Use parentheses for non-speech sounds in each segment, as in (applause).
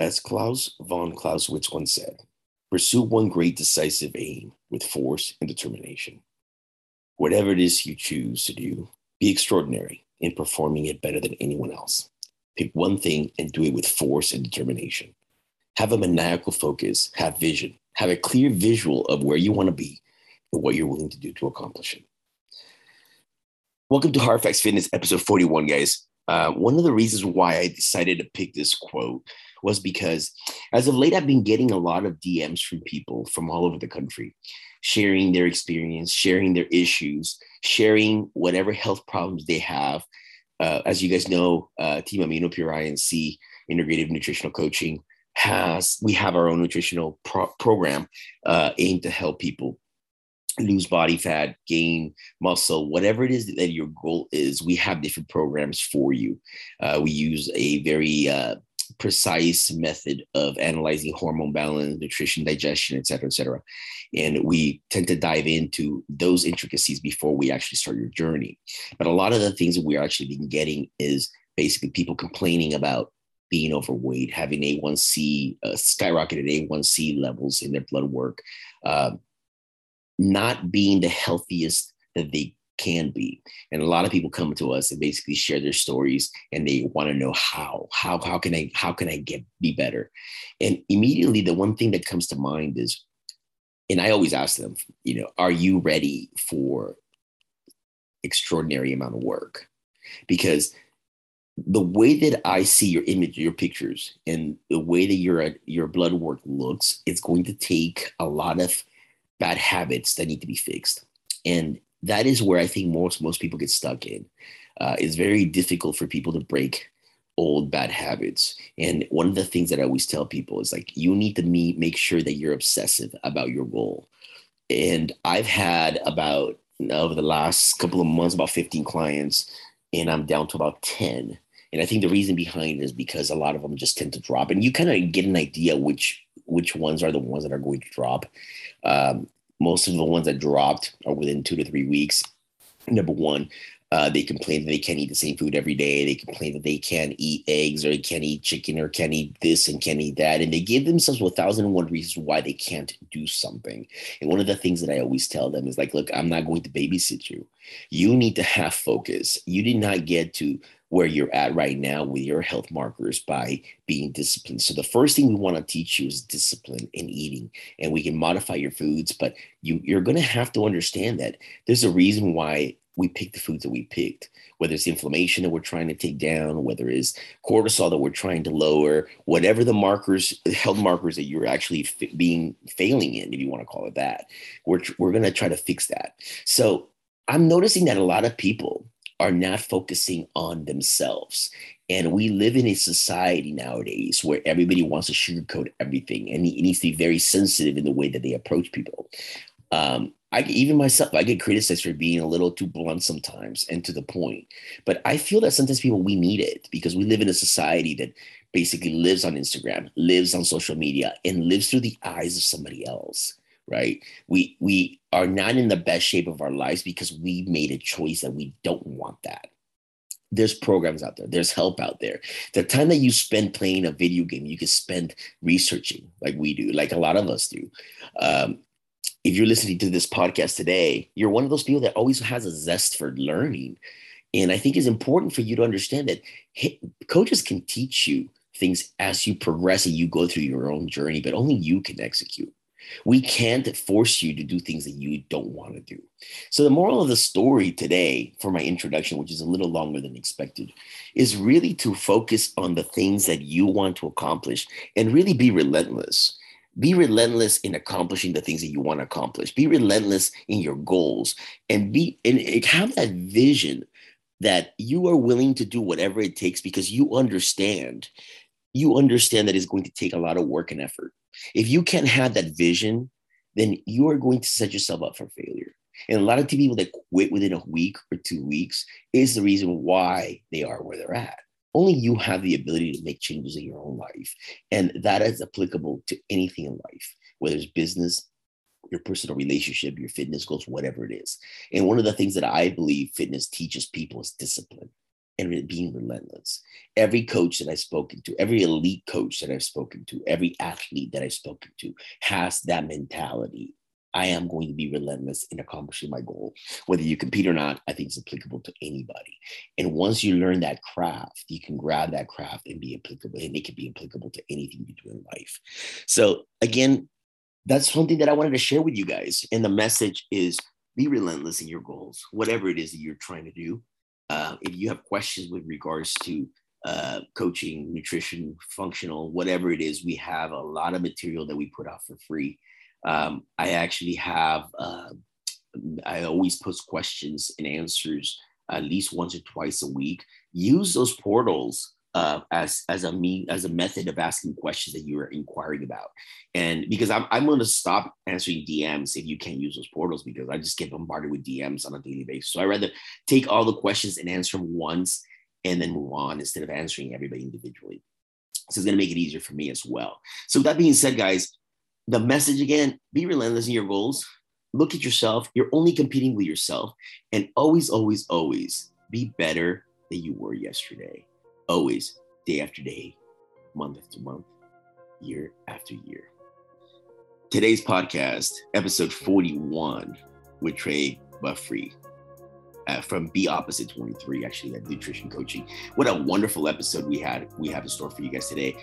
As Klaus von Clausewitz once said, pursue one great decisive aim with force and determination. Whatever it is you choose to do, be extraordinary in performing it better than anyone else. Pick one thing and do it with force and determination. Have a maniacal focus, have vision, have a clear visual of where you want to be and what you're willing to do to accomplish it. Welcome to Hard Facts Fitness, episode 41, guys. Uh, one of the reasons why I decided to pick this quote was because as of late, I've been getting a lot of DMs from people from all over the country, sharing their experience, sharing their issues, sharing whatever health problems they have. Uh, as you guys know, uh, Team Amino Pure INC, Integrative Nutritional Coaching, has we have our own nutritional pro- program uh, aimed to help people lose body fat, gain muscle, whatever it is that your goal is, we have different programs for you. Uh, we use a very uh, precise method of analyzing hormone balance, nutrition, digestion, et cetera, et cetera. And we tend to dive into those intricacies before we actually start your journey. But a lot of the things that we're actually been getting is basically people complaining about being overweight, having A1C, uh, skyrocketed A1C levels in their blood work, uh, not being the healthiest that they can be. And a lot of people come to us and basically share their stories and they want to know how, how, how can I, how can I get be better? And immediately the one thing that comes to mind is, and I always ask them, you know, are you ready for extraordinary amount of work? Because the way that I see your image, your pictures, and the way that your your blood work looks, it's going to take a lot of bad habits that need to be fixed. And that is where I think most most people get stuck in. Uh, it's very difficult for people to break old bad habits. And one of the things that I always tell people is like you need to meet, make sure that you're obsessive about your goal. And I've had about over the last couple of months about 15 clients, and I'm down to about 10. And I think the reason behind is because a lot of them just tend to drop, and you kind of get an idea which which ones are the ones that are going to drop. Um, most of the ones that dropped are within two to three weeks. Number one, uh, they complain that they can't eat the same food every day. They complain that they can't eat eggs or they can't eat chicken or can't eat this and can't eat that. And they give themselves a thousand and one reasons why they can't do something. And one of the things that I always tell them is like, look, I'm not going to babysit you. You need to have focus. You did not get to where you're at right now with your health markers by being disciplined. So the first thing we want to teach you is discipline in eating, and we can modify your foods, but you you're going to have to understand that there's a reason why we picked the foods that we picked, whether it's inflammation that we're trying to take down, whether it's cortisol that we're trying to lower, whatever the markers, health markers that you're actually f- being failing in, if you want to call it that, we're, we're going to try to fix that. So I'm noticing that a lot of people are not focusing on themselves. And we live in a society nowadays where everybody wants to sugarcoat everything and it needs to be very sensitive in the way that they approach people. Um, I even myself, I get criticized for being a little too blunt sometimes and to the point. But I feel that sometimes people we need it because we live in a society that basically lives on Instagram, lives on social media, and lives through the eyes of somebody else right? We we are not in the best shape of our lives because we made a choice that we don't want that. There's programs out there, there's help out there. The time that you spend playing a video game, you can spend researching like we do, like a lot of us do. Um, if you're listening to this podcast today, you're one of those people that always has a zest for learning. And I think it's important for you to understand that coaches can teach you things as you progress and you go through your own journey, but only you can execute. We can't force you to do things that you don't want to do. So, the moral of the story today, for my introduction, which is a little longer than expected, is really to focus on the things that you want to accomplish and really be relentless. Be relentless in accomplishing the things that you want to accomplish. Be relentless in your goals and be and have that vision that you are willing to do whatever it takes because you understand you understand that it's going to take a lot of work and effort if you can't have that vision, then you are going to set yourself up for failure. And a lot of people that quit within a week or two weeks is the reason why they are where they're at. Only you have the ability to make changes in your own life. And that is applicable to anything in life, whether it's business, your personal relationship, your fitness goals, whatever it is. And one of the things that I believe fitness teaches people is discipline. And being relentless. Every coach that I've spoken to, every elite coach that I've spoken to, every athlete that I've spoken to has that mentality. I am going to be relentless in accomplishing my goal. Whether you compete or not, I think it's applicable to anybody. And once you learn that craft, you can grab that craft and be applicable, and it can be applicable to anything you do in life. So, again, that's something that I wanted to share with you guys. And the message is be relentless in your goals, whatever it is that you're trying to do. Uh, if you have questions with regards to uh, coaching, nutrition, functional, whatever it is, we have a lot of material that we put out for free. Um, I actually have, uh, I always post questions and answers at least once or twice a week. Use those portals uh, as as a mean as a method of asking questions that you are inquiring about. And because I'm I'm going to stop answering DMs if you can't use those portals because I just get bombarded with DMs on a daily basis. So I rather take all the questions and answer them once and then move on instead of answering everybody individually. So it's going to make it easier for me as well. So that being said, guys, the message again: be relentless in your goals. Look at yourself. You're only competing with yourself, and always, always, always be better than you were yesterday always day after day, month after month, year after year. Today's podcast, episode 41, with Trey Buffrey uh, from Be Opposite 23, actually, at Nutrition Coaching. What a wonderful episode we had. We have in store for you guys today.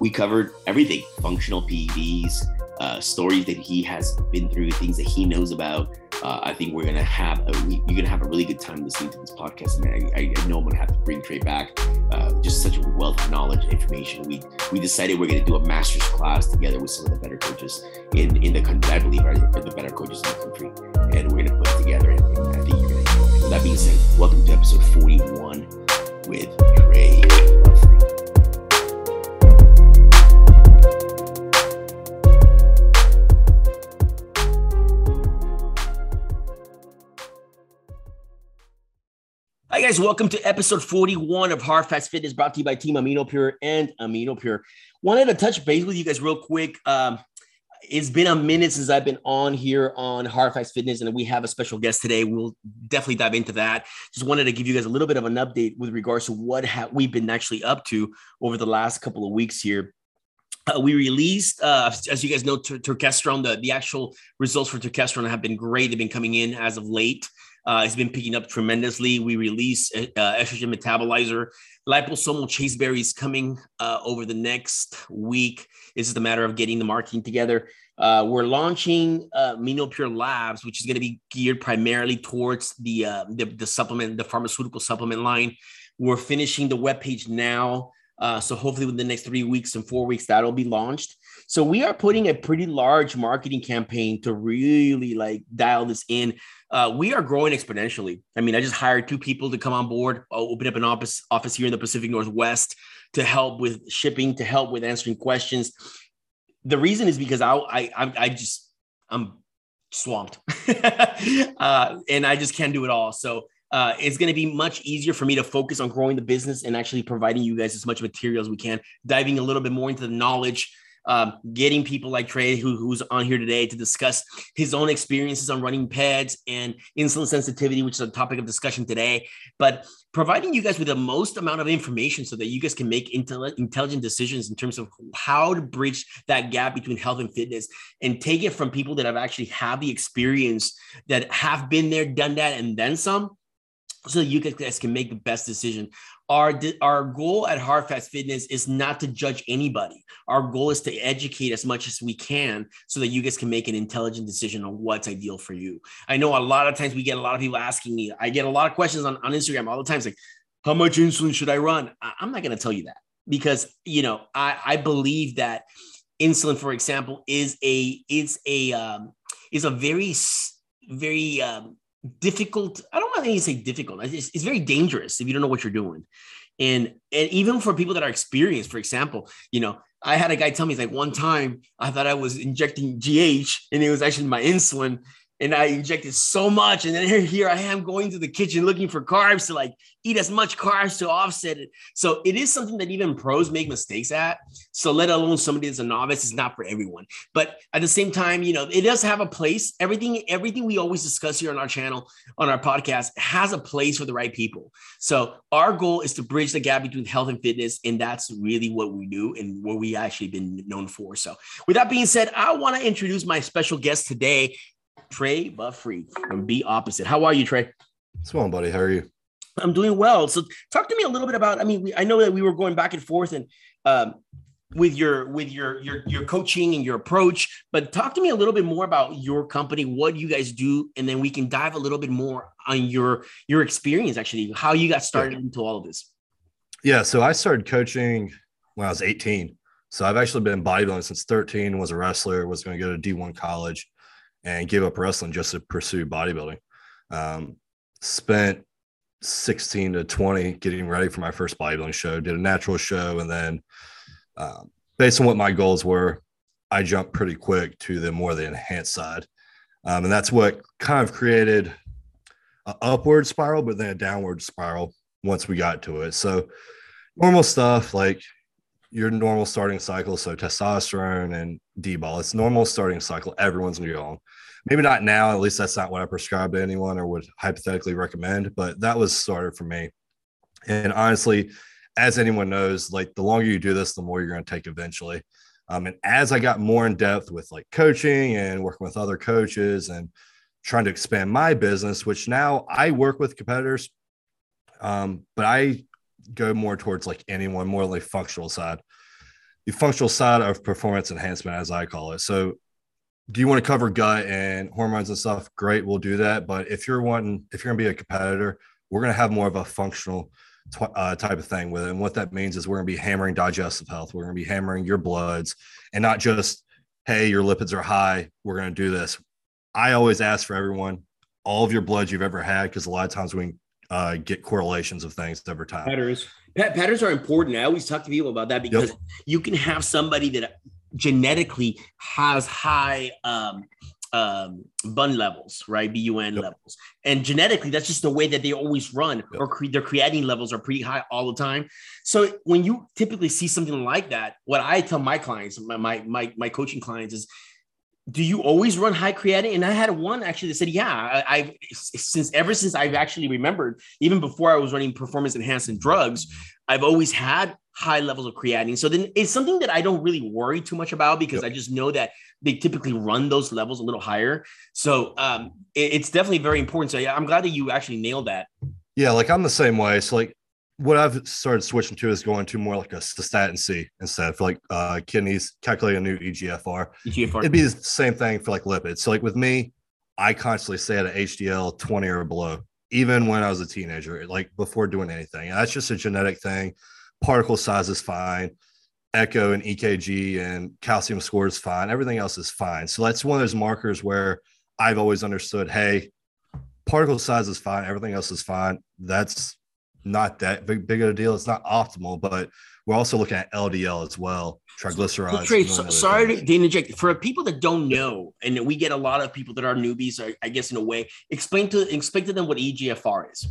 We covered everything functional PEDs, uh, stories that he has been through, things that he knows about. Uh, I think we're gonna have a you're gonna have a really good time listening to this podcast, and I, I know I'm gonna have to bring Trey back. Uh, just such a wealth of knowledge and information. We we decided we're gonna do a master's class together with some of the better coaches in in the country. I believe are the better coaches in the country, and we're gonna put it together. And, and I think you're gonna enjoy it. With that being said, welcome to episode 41 with Trey. Guys, welcome to episode 41 of Hard Facts Fitness brought to you by Team Amino Pure and Amino Pure. Wanted to touch base with you guys real quick. Um, it's been a minute since I've been on here on Hard Facts Fitness, and we have a special guest today. We'll definitely dive into that. Just wanted to give you guys a little bit of an update with regards to what ha- we've been actually up to over the last couple of weeks here. Uh, we released, uh, as you guys know, Tur- Turkesterone. The, the actual results for Turkesterone have been great. They've been coming in as of late. Uh, it's been picking up tremendously. We release uh, estrogen metabolizer. Liposomal chasteberry is coming uh, over the next week. It's just a matter of getting the marketing together. Uh, we're launching uh, Pure Labs, which is going to be geared primarily towards the, uh, the, the supplement, the pharmaceutical supplement line. We're finishing the webpage now. Uh, so hopefully within the next three weeks and four weeks, that'll be launched. So we are putting a pretty large marketing campaign to really like dial this in. Uh, we are growing exponentially. I mean, I just hired two people to come on board, I'll open up an office office here in the Pacific Northwest to help with shipping, to help with answering questions. The reason is because I I I just I'm swamped, (laughs) uh, and I just can't do it all. So uh, it's going to be much easier for me to focus on growing the business and actually providing you guys as much material as we can, diving a little bit more into the knowledge um, getting people like Trey, who, who's on here today, to discuss his own experiences on running PEDs and insulin sensitivity, which is a topic of discussion today. But providing you guys with the most amount of information so that you guys can make intelligent decisions in terms of how to bridge that gap between health and fitness and take it from people that have actually had the experience that have been there, done that, and then some so you guys can make the best decision. Our, our goal at Hard Facts Fitness is not to judge anybody. Our goal is to educate as much as we can so that you guys can make an intelligent decision on what's ideal for you. I know a lot of times we get a lot of people asking me, I get a lot of questions on, on Instagram all the time. It's like, how much insulin should I run? I, I'm not going to tell you that because, you know, I, I believe that insulin, for example, is a, is a, um, is a very, very, um, difficult. I don't want to say difficult. It's, it's very dangerous if you don't know what you're doing. And and even for people that are experienced, for example, you know, I had a guy tell me like one time I thought I was injecting GH and it was actually my insulin. And I injected so much. And then here I am going to the kitchen looking for carbs to like eat as much carbs to offset it. So it is something that even pros make mistakes at. So let alone somebody that's a novice is not for everyone. But at the same time, you know, it does have a place. Everything, everything we always discuss here on our channel, on our podcast, has a place for the right people. So our goal is to bridge the gap between health and fitness. And that's really what we do and what we actually been known for. So with that being said, I want to introduce my special guest today. Trey Buffrey from Be Opposite. How are you, Trey? What's going on, buddy? How are you? I'm doing well. So talk to me a little bit about. I mean, we, I know that we were going back and forth and um, with your with your your your coaching and your approach, but talk to me a little bit more about your company, what you guys do, and then we can dive a little bit more on your your experience, actually, how you got started yeah. into all of this. Yeah, so I started coaching when I was 18. So I've actually been bodybuilding since 13. Was a wrestler. Was going to go to D1 college and gave up wrestling just to pursue bodybuilding. Um, spent 16 to 20 getting ready for my first bodybuilding show, did a natural show, and then uh, based on what my goals were, I jumped pretty quick to the more the enhanced side. Um, and that's what kind of created an upward spiral, but then a downward spiral once we got to it. So normal stuff like your normal starting cycle. So testosterone and D-bol, it's normal starting cycle. Everyone's gonna go on. Maybe not now, at least that's not what I prescribe to anyone or would hypothetically recommend, but that was started for me. And honestly, as anyone knows, like the longer you do this, the more you're going to take eventually. Um, and as I got more in depth with like coaching and working with other coaches and trying to expand my business, which now I work with competitors, um, but I go more towards like anyone, more like functional side, the functional side of performance enhancement, as I call it. So, do you want to cover gut and hormones and stuff? Great, we'll do that. But if you're wanting, if you're going to be a competitor, we're going to have more of a functional uh, type of thing with it. And what that means is we're going to be hammering digestive health. We're going to be hammering your bloods and not just, hey, your lipids are high. We're going to do this. I always ask for everyone, all of your bloods you've ever had, because a lot of times we uh, get correlations of things over time. Patterns. patterns are important. I always talk to people about that because yep. you can have somebody that genetically has high um, um, bun levels, right? BUN yep. levels. And genetically, that's just the way that they always run, yep. or cre- their creatinine levels are pretty high all the time. So when you typically see something like that, what I tell my clients, my my my, my coaching clients is do you always run high creatinine? And I had one actually that said, yeah, I, have since ever since I've actually remembered, even before I was running performance enhancing drugs, I've always had high levels of creatinine. So then it's something that I don't really worry too much about because yep. I just know that they typically run those levels a little higher. So um, it, it's definitely very important. So yeah, I'm glad that you actually nailed that. Yeah, like I'm the same way. So like what I've started switching to is going to more like a cystatin C instead for like uh, kidneys, calculate a new EGFR. EGFR. It'd be the same thing for like lipids. So like with me, I constantly stay at an HDL 20 or below, even when I was a teenager, like before doing anything. And that's just a genetic thing. Particle size is fine. Echo and EKG and calcium score is fine. Everything else is fine. So that's one of those markers where I've always understood, hey, particle size is fine. Everything else is fine. That's not that big, big of a deal. It's not optimal, but we're also looking at LDL as well, triglycerides. Trey, so, sorry to interject. For people that don't know, and we get a lot of people that are newbies, I guess in a way, explain to explain to them what EGFR is.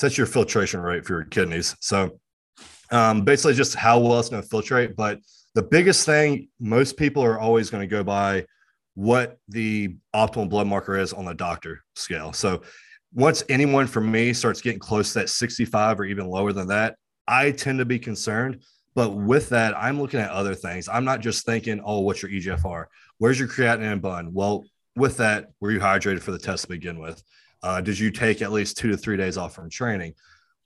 That's your filtration rate for your kidneys. So um, basically, just how well it's going to filtrate. But the biggest thing, most people are always going to go by what the optimal blood marker is on the doctor scale. So once anyone for me starts getting close to that 65 or even lower than that, I tend to be concerned. But with that, I'm looking at other things. I'm not just thinking, oh, what's your EGFR? Where's your creatinine bun? Well, with that, were you hydrated for the test to begin with? Uh, did you take at least two to three days off from training?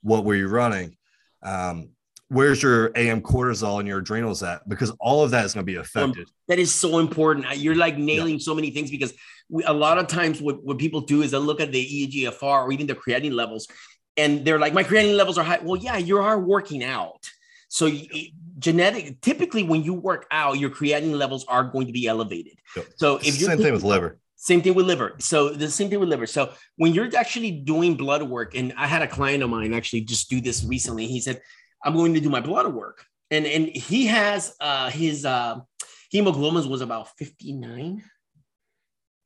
What were you running? Um, where's your AM cortisol and your adrenals at? Because all of that is going to be um, affected. That is so important. You're like nailing yeah. so many things because we, a lot of times what, what people do is they look at the EGFR or even the creatinine levels and they're like, my creatinine levels are high. Well, yeah, you are working out. So genetic, typically when you work out, your creatinine levels are going to be elevated. Yep. So if you're same thing with liver. Same thing with liver. So the same thing with liver. So when you're actually doing blood work, and I had a client of mine actually just do this recently. He said, I'm going to do my blood work. And and he has uh his uh hemoglobin was about 59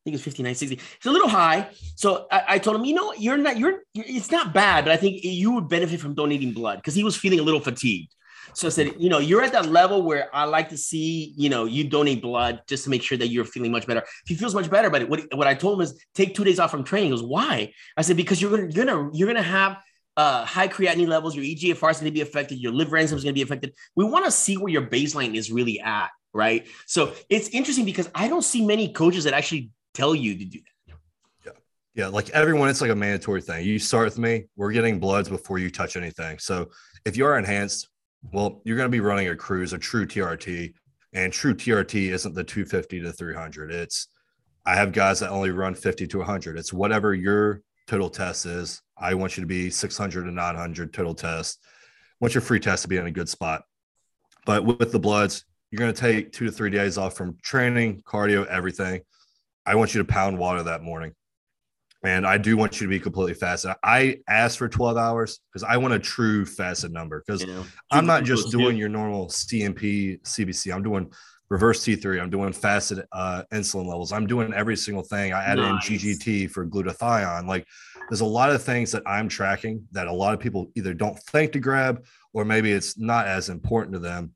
I think it's 59, 60. It's a little high. So I, I told him, you know, you're not, you're, it's not bad, but I think you would benefit from donating blood because he was feeling a little fatigued. So I said, you know, you're at that level where I like to see, you know, you donate blood just to make sure that you're feeling much better. He feels much better, but what, what I told him is take two days off from training. He goes, why? I said, because you're gonna, you're gonna, you're gonna have uh, high creatinine levels, your EGFR is going to be affected, your liver enzymes going to be affected. We want to see where your baseline is really at, right? So it's interesting because I don't see many coaches that actually tell you to do that. Yeah. Yeah. Like everyone, it's like a mandatory thing. You start with me, we're getting bloods before you touch anything. So if you are enhanced, well, you're going to be running a cruise, a true TRT, and true TRT isn't the 250 to 300. It's, I have guys that only run 50 to 100. It's whatever your total test is. I want you to be 600 to 900 total test. Want your free test to be in a good spot. But with the bloods, you're going to take two to three days off from training, cardio, everything. I want you to pound water that morning. And I do want you to be completely fasted. I asked for 12 hours because I want a true fasted number because you know, I'm not just doing your normal CMP, CBC. I'm doing reverse T3. I'm doing fasted uh, insulin levels. I'm doing every single thing. I added nice. in GGT for glutathione. Like there's a lot of things that I'm tracking that a lot of people either don't think to grab or maybe it's not as important to them.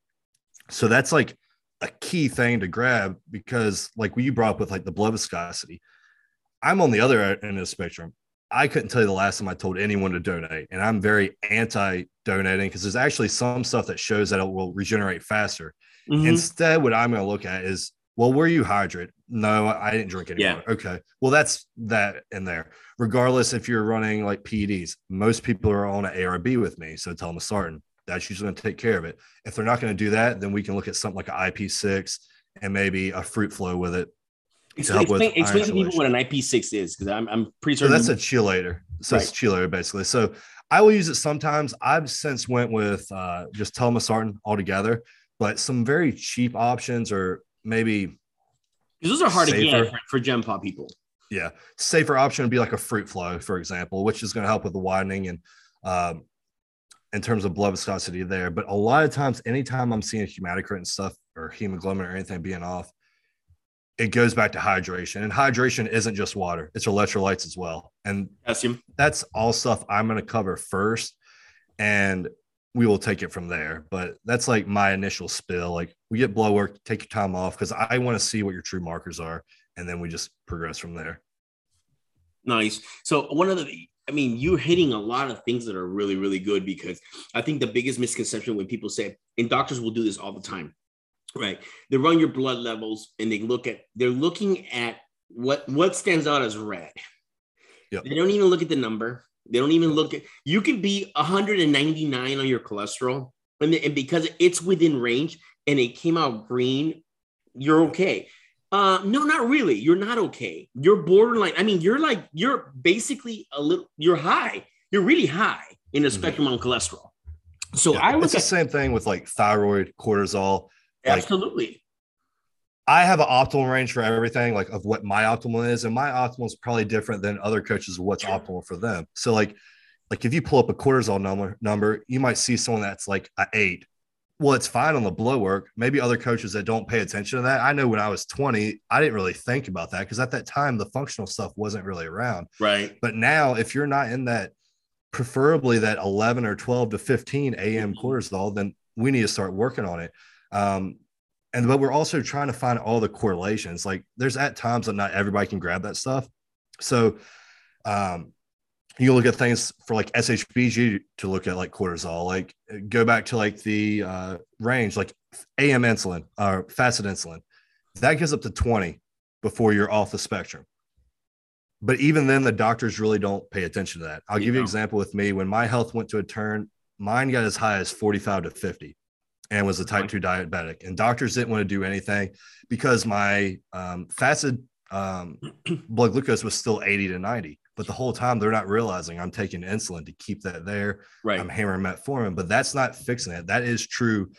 So that's like a key thing to grab because like what you brought up with like the blood viscosity – I'm on the other end of the spectrum. I couldn't tell you the last time I told anyone to donate, and I'm very anti donating because there's actually some stuff that shows that it will regenerate faster. Mm-hmm. Instead, what I'm going to look at is, well, were you hydrated? No, I didn't drink any yeah. water. Okay, well, that's that in there. Regardless if you're running like PEDs, most people are on an ARB with me, so tell them to start. That's usually going to take care of it. If they're not going to do that, then we can look at something like an IP6 and maybe a fruit flow with it Explain, explain, explain to people what an IP6 is because I'm, I'm pretty sure. So that's a chelator. So right. it's chelator basically. So I will use it sometimes. I've since went with uh, just telmisartan altogether, but some very cheap options or maybe those are hard safer. to get for, Gen Pop people. Yeah, safer option would be like a fruit flow, for example, which is going to help with the widening and um, in terms of blood viscosity there. But a lot of times, anytime I'm seeing hematocrit and stuff or hemoglobin or anything being off, it goes back to hydration and hydration isn't just water it's electrolytes as well and Calcium. that's all stuff i'm going to cover first and we will take it from there. But that's like my initial spill like we get blood work take your time off because i want to see what your true markers are and then we just progress from there. Nice. So one of the I mean, you're hitting a lot of things that are really, really good because I think the biggest misconception when people say, and doctors will do this all the time, right? They run your blood levels and they look at they're looking at what what stands out as red. Yep. they don't even look at the number they don't even look at you can be 199 on your cholesterol and, and because it's within range and it came out green you're okay uh no not really you're not okay you're borderline i mean you're like you're basically a little you're high you're really high in the mm-hmm. spectrum on cholesterol so yeah, I was the same thing with like thyroid, cortisol. Like, Absolutely. I have an optimal range for everything, like of what my optimal is, and my optimal is probably different than other coaches what's optimal for them. So, like, like if you pull up a cortisol number, number, you might see someone that's like an eight. Well, it's fine on the blood work. Maybe other coaches that don't pay attention to that. I know when I was 20, I didn't really think about that because at that time the functional stuff wasn't really around. Right. But now, if you're not in that, preferably that 11 or 12 to 15 AM mm-hmm. cortisol, then we need to start working on it. Um, and but we're also trying to find all the correlations. Like there's at times that not everybody can grab that stuff. So um, you look at things for like SHBG to look at like cortisol, like go back to like the uh, range, like AM insulin or fasted insulin, that gets up to 20 before you're off the spectrum. But even then, the doctors really don't pay attention to that. I'll you give know. you an example with me. When my health went to a turn, mine got as high as 45 to 50 and was a type 2 diabetic. And doctors didn't want to do anything because my um, fasted um, (clears throat) blood glucose was still 80 to 90. But the whole time they're not realizing I'm taking insulin to keep that there. Right. I'm hammering metformin, but that's not fixing it. That is true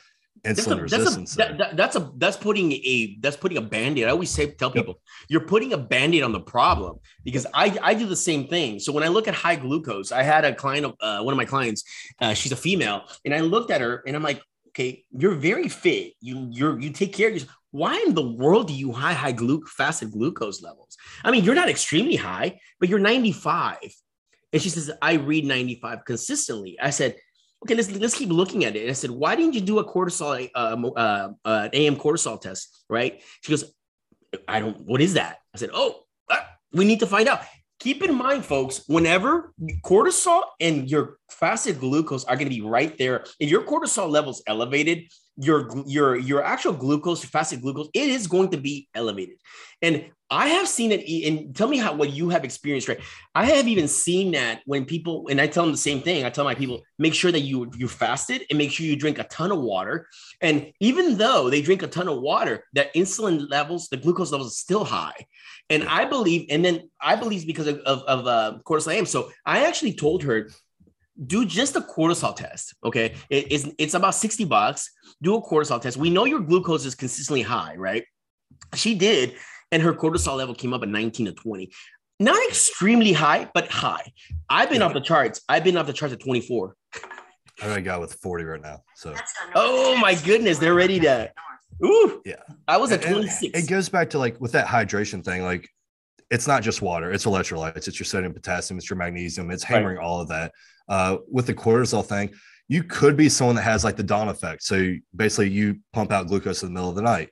insulin that's a, resistance. That's a, that, that's a that's putting a that's putting a band-aid. I always say tell people you're putting a band-aid on the problem because I I do the same thing. So when I look at high glucose, I had a client, uh, one of my clients, uh, she's a female, and I looked at her and I'm like, okay, you're very fit. You you're you take care of yourself. Why in the world do you high high glu- fasted glucose levels? I mean, you're not extremely high, but you're 95. And she says, I read 95 consistently. I said, okay, let's let's keep looking at it. And I said, why didn't you do a cortisol, uh, uh, uh, AM cortisol test? Right? She goes, I don't. What is that? I said, oh, ah, we need to find out. Keep in mind, folks, whenever cortisol and your fasted glucose are going to be right there, if your cortisol levels elevated, your your your actual glucose, fasted glucose, it is going to be elevated. And I have seen it. And tell me how what you have experienced, right? I have even seen that when people, and I tell them the same thing. I tell my people, make sure that you you fasted and make sure you drink a ton of water. And even though they drink a ton of water, that insulin levels, the glucose levels is still high. And I believe, and then I believe because of of, of uh, cortisol AM. So I actually told her do just a cortisol test. Okay. It, it's, it's about 60 bucks. Do a cortisol test. We know your glucose is consistently high, right? She did and her cortisol level came up at 19 to 20. Not extremely high, but high. I've been yeah. off the charts. I've been off the charts at 24. I got guy with 40 right now. So oh my goodness, they're ready to ooh. Yeah. I was at 26. It goes back to like with that hydration thing, like it's not just water, it's electrolytes, it's your sodium, potassium, it's your magnesium, it's hammering right. all of that. Uh, with the cortisol thing, you could be someone that has like the dawn effect. So basically, you pump out glucose in the middle of the night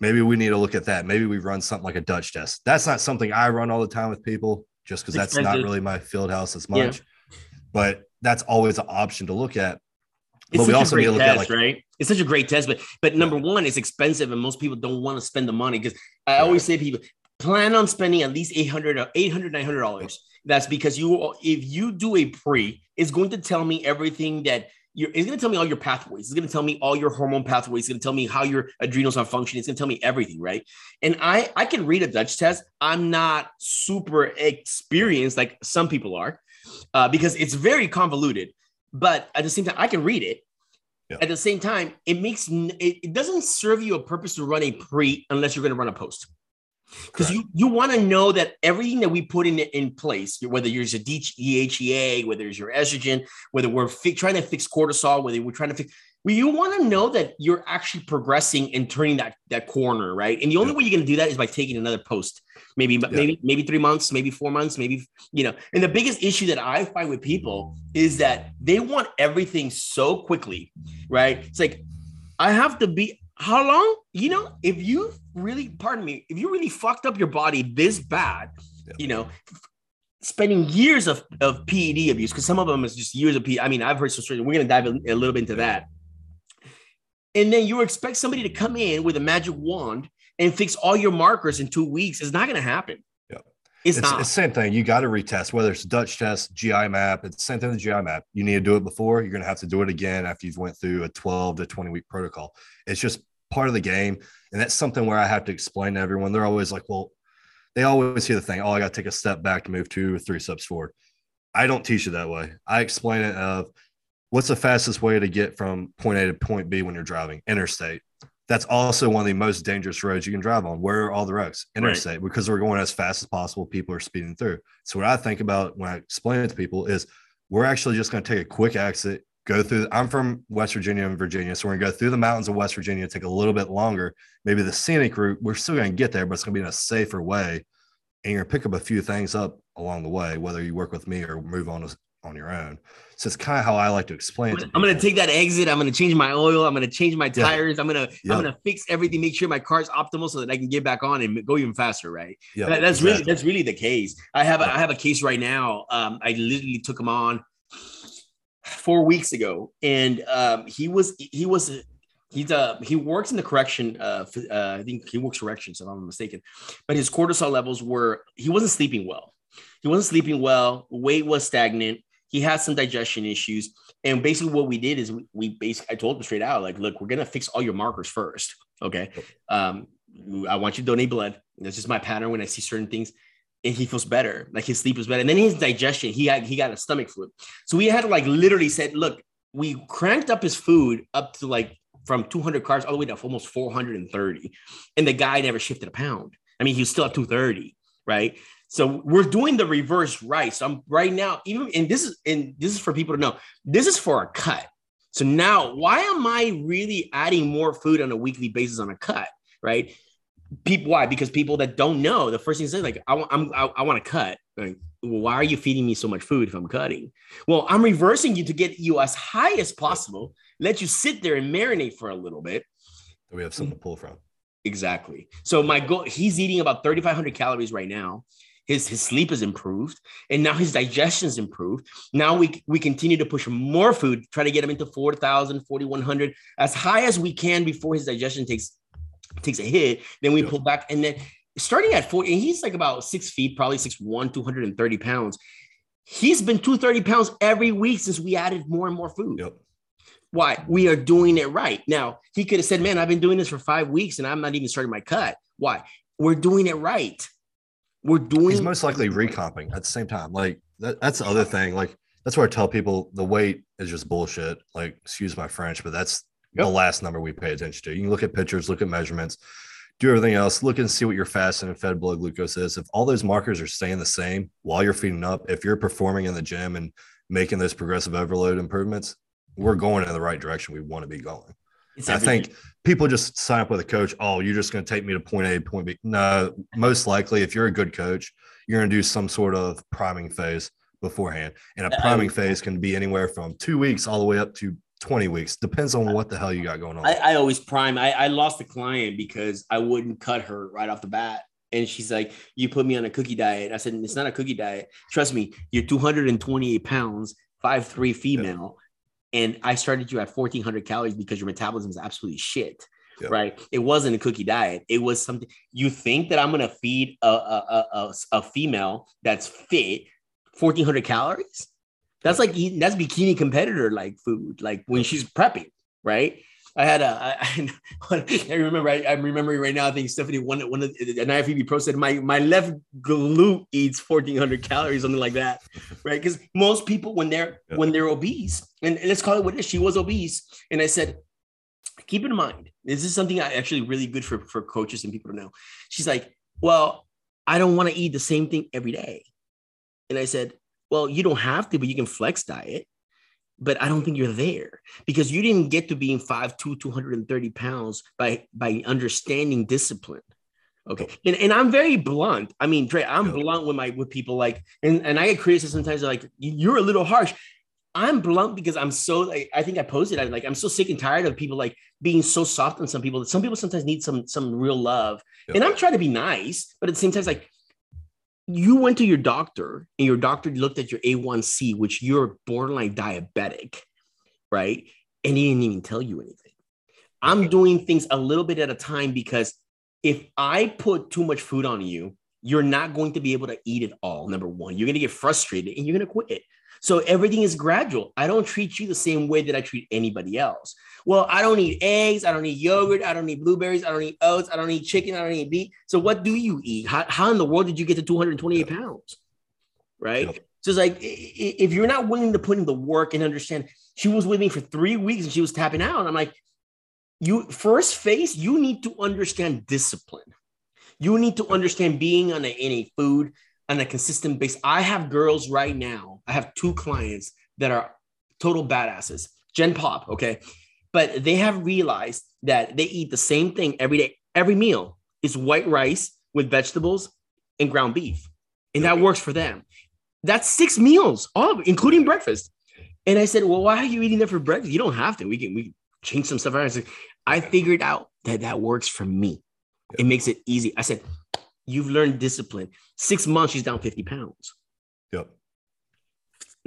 maybe we need to look at that. Maybe we run something like a Dutch test. That's not something I run all the time with people just because that's not really my field house as much. Yeah. But that's always an option to look at. It's but we also need to look test, at like right. It's such a great test, but but number one, it's expensive, and most people don't want to spend the money because I always say people plan on spending at least 800 800 900 dollars that's because you if you do a pre it's going to tell me everything that you're, it's going to tell me all your pathways. It's going to tell me all your hormone pathways. It's going to tell me how your adrenals are functioning. It's going to tell me everything, right? And I I can read a Dutch test. I'm not super experienced like some people are, uh, because it's very convoluted. But at the same time, I can read it. Yeah. At the same time, it makes it, it doesn't serve you a purpose to run a pre unless you're going to run a post because you you want to know that everything that we put in in place, whether you're a DHEA, whether it's your estrogen, whether we're fi- trying to fix cortisol, whether we're trying to fix, well, you want to know that you're actually progressing and turning that that corner, right? And the only yeah. way you're going to do that is by taking another post, maybe yeah. maybe maybe three months, maybe four months, maybe you know. And the biggest issue that I find with people is that they want everything so quickly, right? It's like I have to be how long? You know, if you really, pardon me, if you really fucked up your body this bad, yeah. you know, spending years of, of PED abuse, because some of them is just years of PED. I mean, I've heard some stories. We're going to dive a, a little bit into that. And then you expect somebody to come in with a magic wand and fix all your markers in two weeks. It's not going to happen. It's, it's not. It's the same thing. You got to retest, whether it's Dutch test, GI map. It's the same thing with GI map. You need to do it before. You're going to have to do it again after you've went through a 12 to 20 week protocol. It's just part of the game. And that's something where I have to explain to everyone. They're always like, well, they always hear the thing, oh, I got to take a step back to move two or three steps forward. I don't teach it that way. I explain it of what's the fastest way to get from point A to point B when you're driving interstate. That's also one of the most dangerous roads you can drive on. Where are all the wrecks? Interstate, right. because we're going as fast as possible. People are speeding through. So what I think about when I explain it to people is we're actually just going to take a quick exit go through. I'm from West Virginia and Virginia, so we're gonna go through the mountains of West Virginia. Take a little bit longer, maybe the scenic route. We're still gonna get there, but it's gonna be in a safer way, and you're gonna pick up a few things up along the way, whether you work with me or move on on your own. So it's kind of how I like to explain. I'm, I'm gonna take that exit. I'm gonna change my oil. I'm gonna change my tires. Yeah. I'm gonna yeah. I'm gonna fix everything. Make sure my car's optimal so that I can get back on and go even faster. Right. Yeah. That, that's exactly. really that's really the case. I have a, I have a case right now. Um, I literally took him on four weeks ago, and um, he was he was he's uh he works in the correction uh, uh, I think he works corrections if I'm mistaken, but his cortisol levels were he wasn't sleeping well. He wasn't sleeping well. Weight was stagnant. He had some digestion issues, and basically what we did is we, we basically I told him straight out like, look, we're gonna fix all your markers first. Okay, um, I want you to donate blood. That's just my pattern when I see certain things and he feels better. Like his sleep was better. And then his digestion, he had he got a stomach flu. So we had to like literally said, look, we cranked up his food up to like from 200 carbs all the way to almost 430. And the guy never shifted a pound. I mean, he was still at 230, right? So we're doing the reverse right. So I'm right now, even and this is and this is for people to know, this is for a cut. So now, why am I really adding more food on a weekly basis on a cut? Right? People, why? Because people that don't know, the first thing they say, like, I want, I'm, I, I want to cut. Like, well, why are you feeding me so much food if I'm cutting? Well, I'm reversing you to get you as high as possible, let you sit there and marinate for a little bit. We have something to pull from. Exactly. So my goal, he's eating about 3,500 calories right now. His, his sleep is improved and now his digestion is improved. Now we, we continue to push more food, try to get him into 4,000, 4,100, as high as we can before his digestion takes takes a hit. Then we pull back. And then starting at 40, and he's like about six feet, probably six one, 230 pounds. He's been 230 pounds every week since we added more and more food. Yep. Why? We are doing it right. Now, he could have said, Man, I've been doing this for five weeks and I'm not even starting my cut. Why? We're doing it right. We're doing He's most likely recomping at the same time. Like that, that's the other thing. Like that's where I tell people the weight is just bullshit. Like, excuse my French, but that's Yep. the last number we pay attention to. You can look at pictures, look at measurements, do everything else, look and see what your fasted and fed blood glucose is. If all those markers are staying the same while you're feeding up, if you're performing in the gym and making those progressive overload improvements, we're going in the right direction we want to be going. I think people just sign up with a coach. Oh, you're just going to take me to point A, point B. No, most likely, if you're a good coach, you're going to do some sort of priming phase beforehand. And a priming phase can be anywhere from two weeks all the way up to 20 weeks. Depends on what the hell you got going on. I, I always prime. I, I lost a client because I wouldn't cut her right off the bat. And she's like, You put me on a cookie diet. I said, It's not a cookie diet. Trust me, you're 228 pounds, 5'3 female. And I started you at 1400 calories because your metabolism is absolutely shit. Yeah. Right. It wasn't a cookie diet. It was something you think that I'm going to feed a, a, a, a, a female that's fit 1400 calories. That's like eating, that's bikini competitor like food, like when she's prepping, right? I had a, I, (laughs) I remember, I, I'm remembering right now. I think Stephanie, one, one of the, an IFBB pro said, my, my left glute eats 1400 calories, something like that. Right. Cause most people, when they're, Yeah. when they're obese and let's call it what it is, she was obese. And I said, keep in mind, this is something I actually really good for, for coaches and people to know. She's like, well, I don't want to eat the same thing every day. And I said, well, you don't have to, but you can flex diet. But I don't think you're there because you didn't get to being 5'2, 230 pounds by by understanding discipline. Okay. And, and I'm very blunt. I mean, Trey, I'm Yeah. blunt with my with people like, and, and I get criticized sometimes like you're a little harsh. I'm blunt because I'm so like I think I posted I like I'm so sick and tired of people like being so soft on some people that some people sometimes need some some real love. Yeah. And I'm trying to be nice, but at the same time, it's like you went to your doctor and your doctor looked at your A1C, which you're borderline diabetic, right? And he didn't even tell you anything. I'm doing things a little bit at a time because if I put too much food on you, you're not going to be able to eat it all. Number one, you're going to get frustrated and you're going to quit. So everything is gradual. I don't treat you the same way that I treat anybody else. Well, I don't eat eggs. I don't eat yogurt. I don't eat blueberries. I don't eat oats. I don't eat chicken. I don't eat beef. So what do you eat? How, how in the world did you get to 228 pounds? Right. Yep. So it's like if you're not willing to put in the work and understand, she was with me for three weeks and she was tapping out. And I'm like, you first phase, you need to understand discipline. You need to understand being on a, in a food on a consistent base. I have girls right now. I have two clients that are total badasses. Gen Pop, okay, but they have realized that they eat the same thing every day. Every meal is white rice with vegetables and ground beef, and that works for them. That's six meals, all including breakfast. And I said, "Well, why are you eating that for breakfast? You don't have to. We can we can change some stuff around." I, said, I figured out that that works for me. It makes it easy. I said, "You've learned discipline. Six months, she's down fifty pounds." Yep.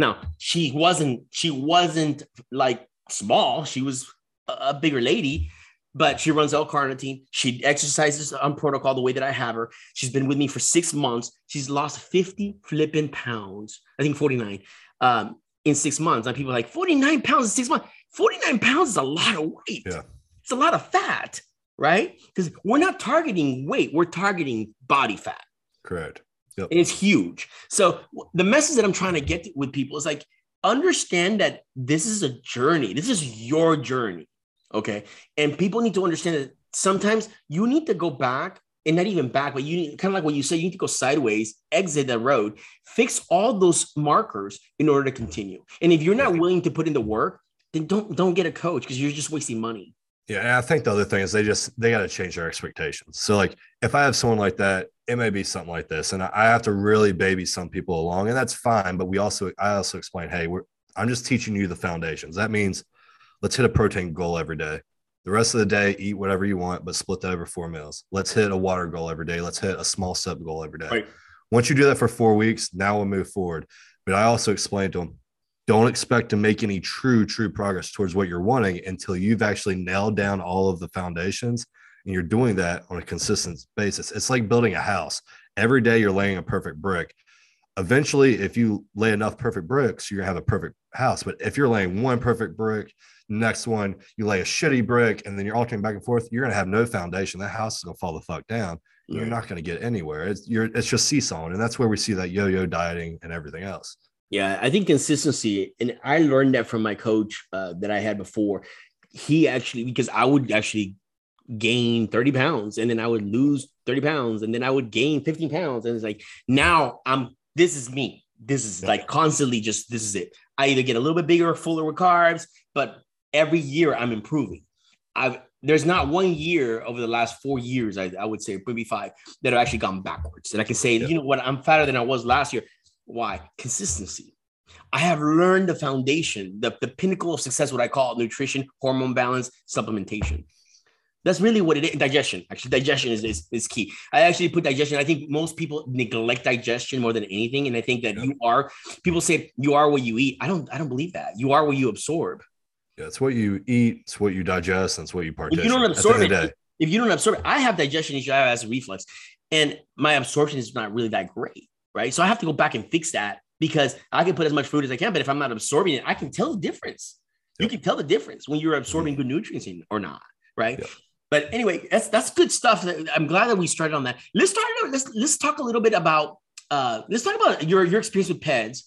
Now she wasn't she wasn't like small. She was a, bigger lady, but she runs L carnitine. She exercises on protocol the way that I have her. She's been with me for six months. She's lost 50 flipping pounds. I think 49 um, in six months. And people are like 49 pounds in six months. 49 pounds is a lot of weight. Yeah. It's a lot of fat, right? Because we're not targeting weight, we're targeting body fat Correct. Yep. and it's huge. So the message that I'm trying to get with people is like understand that this is a journey. This is your journey, okay? And people need to understand that sometimes you need to go back and not even back, but you need kind of like what you say, you need to go sideways, exit the road, fix all those markers in order to continue. And if you're not willing to put in the work, then don't don't get a coach because you're just wasting money. Yeah, and I think the other thing is they just they got to change their expectations. So like if I have someone like that, it may be something like this, and I have to really baby some people along, and that's fine. But we also I also explain, hey, we're I'm just teaching you the foundations. That means let's hit a protein goal every day. The rest of the day, eat whatever you want, but split that over four meals. Let's hit a water goal every day. Let's hit a small step goal every day. Right. Once you do that for four weeks, now we'll move forward. But I also explained to them, don't expect to make any true, true progress towards what you're wanting until you've actually nailed down all of the foundations and you're doing that on a consistent basis. It's like building a house. Every day you're laying a perfect brick. Eventually, if you lay enough perfect bricks, you're gonna have a perfect house. But if you're laying one perfect brick, next one you lay a shitty brick, and then you're alternating back and forth, you're gonna have no foundation. That house is gonna fall the fuck down. You're not gonna get anywhere. It's you're it's just seesawing, and that's where we see that yo-yo dieting and everything else. Yeah, I think consistency, and I learned that from my coach uh, that I had before. He actually, because I would actually gain 30 pounds and then I would lose 30 pounds and then I would gain 15 pounds. And it's like, now I'm, this is me. This is yeah. like constantly just, this is it. I either get a little bit bigger or fuller with carbs, but every year I'm improving. I've, there's not one year over the last four years, I, I would say maybe five, that have actually gone backwards. And I can say, yeah. you know what, I'm fatter than I was last year. Why? Consistency. I have learned the foundation, the, the pinnacle of success, what I call nutrition, hormone balance, supplementation. That's really what it is. Digestion, actually, digestion is, is, is key. I actually put digestion. I think most people neglect digestion more than anything, and I think that yeah. you are. People say you are what you eat. I don't. I don't believe that. You are what you absorb. Yeah, it's what you eat. It's what you digest. And it's what you partake. If you don't absorb it, if you don't absorb it, I have digestion issues. I have acid reflux, and my absorption is not really that great right? So I have to go back and fix that because I can put as much food as I can, but if I'm not absorbing it, I can tell the difference. Yep. You can tell the difference when you're absorbing mm-hmm. good nutrients in or not, right? Yep. But anyway, that's that's good stuff. I'm glad that we started on that. Let's start. Let's let's talk a little bit about uh, let's talk about your your experience with PEDS,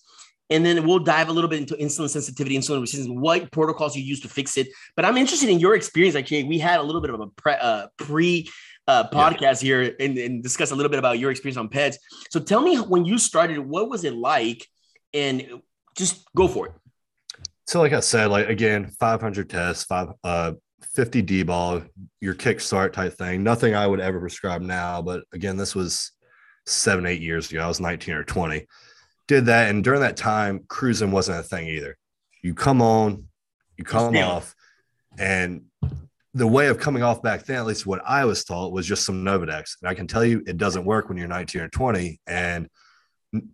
and then we'll dive a little bit into insulin sensitivity, insulin resistance, what protocols you use to fix it. But I'm interested in your experience. Actually, we had a little bit of a pre, uh, pre uh, podcast yeah. here and, and discuss a little bit about your experience on PEDs. So tell me when you started, what was it like? And just go for it. So, like I said, like again, 500 tests, five, uh, 50 D bol, your kickstart type thing. Nothing I would ever prescribe now, but again, this was seven, eight years ago. I was 19 or 20. Did that, and during that time, cruising wasn't a thing either. You come on, you come off, and the way of coming off back then, at least what I was taught, was just some Nolvadex. And I can tell you it doesn't work when you're 19 or 20. And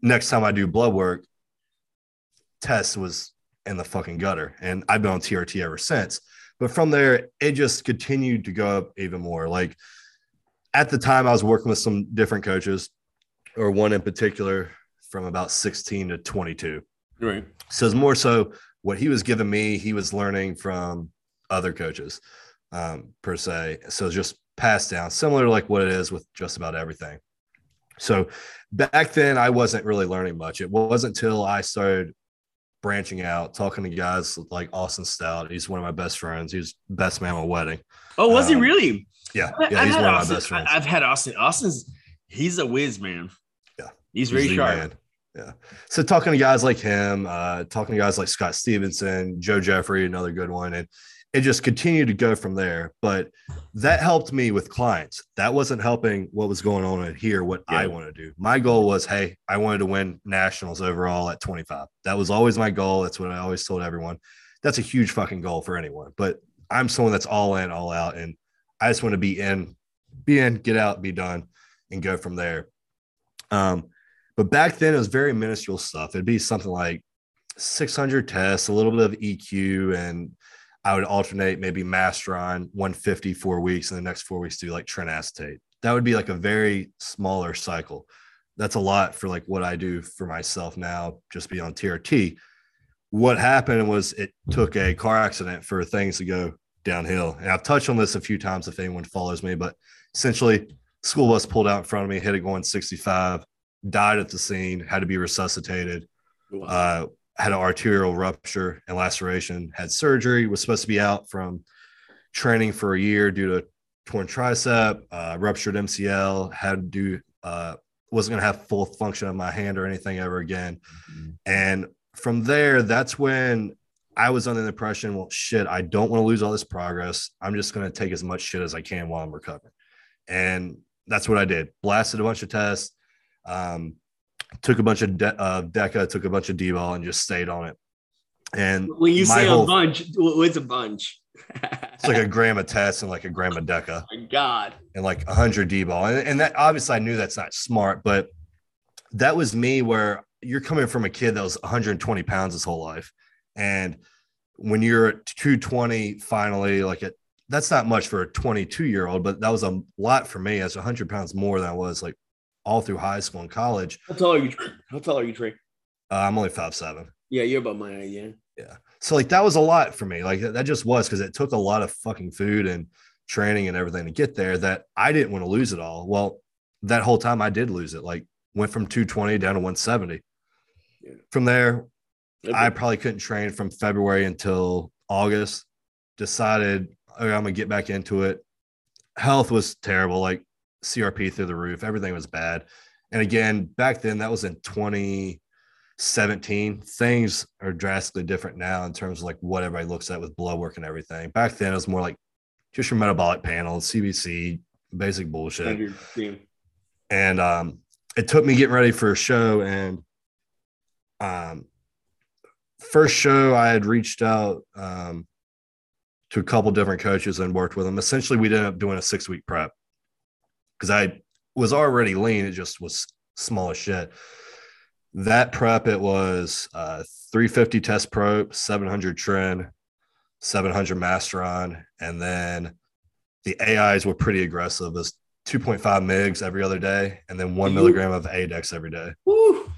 next time I do blood work, test was in the fucking gutter. And I've been on TRT ever since. But from there, it just continued to go up even more. Like at the time, I was working with some different coaches, or one in particular from about 16 to 22. Right. So it's more so what he was giving me, he was learning from other coaches um, per se. So just passed down, similar to like what it is with just about everything. So back then, I wasn't really learning much. It wasn't until I started branching out, talking to guys like Austin Stout. He's one of my best friends. He was best man at my wedding. Oh, was um, he really? Yeah, yeah. He's one Austin, of my best friends. I've had Austin. Austin's he's a whiz, man. Yeah, he's very he's sharp. Man. Yeah. So talking to guys like him, uh, talking to guys like Scott Stevenson, Joe Jeffrey, another good one, and it just continued to go from there. But that helped me with clients. That wasn't helping what was going on in here, what yeah. I want to do. My goal was, hey, I wanted to win nationals overall at 25. That was always my goal. That's what I always told everyone. That's a huge fucking goal for anyone. But I'm someone that's all in, all out. And I just want to be in, be in, get out, be done, and go from there. Um, but back then it was very minuscule stuff. It'd be something like 600 tests, a little bit of EQ, and I would alternate maybe Masteron 150 four weeks and the next four weeks do like tren acetate. That would be like a very smaller cycle. That's a lot for like what I do for myself now, just be on TRT. What happened was it took a car accident for things to go downhill. And I've touched on this a few times if anyone follows me, but essentially, school bus pulled out in front of me, hit it going 65, died at the scene, had to be resuscitated. Wow. Uh, had an arterial rupture and laceration, had surgery, was supposed to be out from training for a year due to torn tricep, uh, ruptured MCL, had to do, uh, wasn't going to have full function of my hand or anything ever again. Mm-hmm. And from there, that's when I was under the impression, well, shit, I don't want to lose all this progress. I'm just going to take as much shit as I can while I'm recovering. And that's what I did. Blasted a bunch of tests, um, took a bunch of de- uh, DECA, took a bunch of D-bol, and just stayed on it. And when you say whole, a bunch, what's a bunch? it's like a gram of tests and like a gram of DECA. Oh (laughs) my God. And like a hundred D-bol. And, and that obviously I knew that's not smart, but that was me where you're coming from a kid that was 120 pounds his whole life. And when you're at 220, finally, like it, that's not much for a 22 year old, but that was a lot for me as 100 pounds more than I was like all through high school and college. How tall are you? How tall are you, Trey? Uh, I'm only five seven. Yeah, you're about my age. Yeah. Yeah. So like that was a lot for me. Like that just was because it took a lot of fucking food and training and everything to get there that I didn't want to lose it all. Well, that whole time I did lose it. Like went from 220 down to 170. Yeah. From there, okay. I probably couldn't train from February until August. Decided okay, I'm gonna get back into it. Health was terrible, like CRP through the roof. Everything was bad. And again, back then that was in 2017. Things are drastically different now in terms of like what everybody looks at with blood work and everything. Back then it was more like just your metabolic panel, CBC, basic bullshit. And um, it took me getting ready for a show and um first show I had reached out um to a couple different coaches and worked with them. Essentially, we ended up doing a six week prep because I was already lean. It just was small as shit. That prep, it was uh, 350 test prop, 700 tren, 700 masteron, and then the AIs were pretty aggressive. As 2.5 mgs every other day, and then one milligram of ADEX every day. Woo.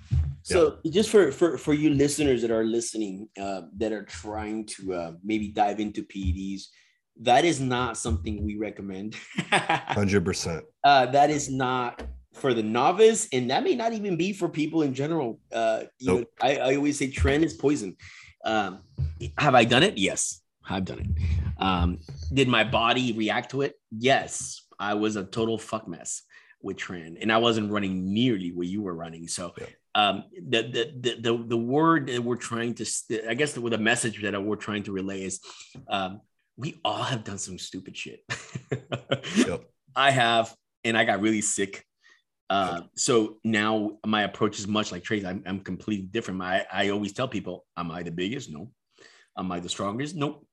So yeah. just for, for for you listeners that are listening, uh, that are trying to uh, maybe dive into PEDs, that is not something we recommend. (laughs) Hundred percent. Uh, that is not for the novice, and that may not even be for people in general. Uh, you nope. know, I, I always say tren is poison. Um, have I done it? Yes, I've done it. Um, did my body react to it? Yes. I was a total fuck mess with tren, and I wasn't running nearly where you were running. So, yeah. um, the, the, the the the word that we're trying to, I guess, the, the message that we're trying to relay is, um, we all have done some stupid shit. yep. (laughs) I have, and I got really sick. Uh, yep. So now my approach is much like Trey's. I'm, I'm completely different. I, I always tell people, am I the biggest? No. Am I the strongest? Nope.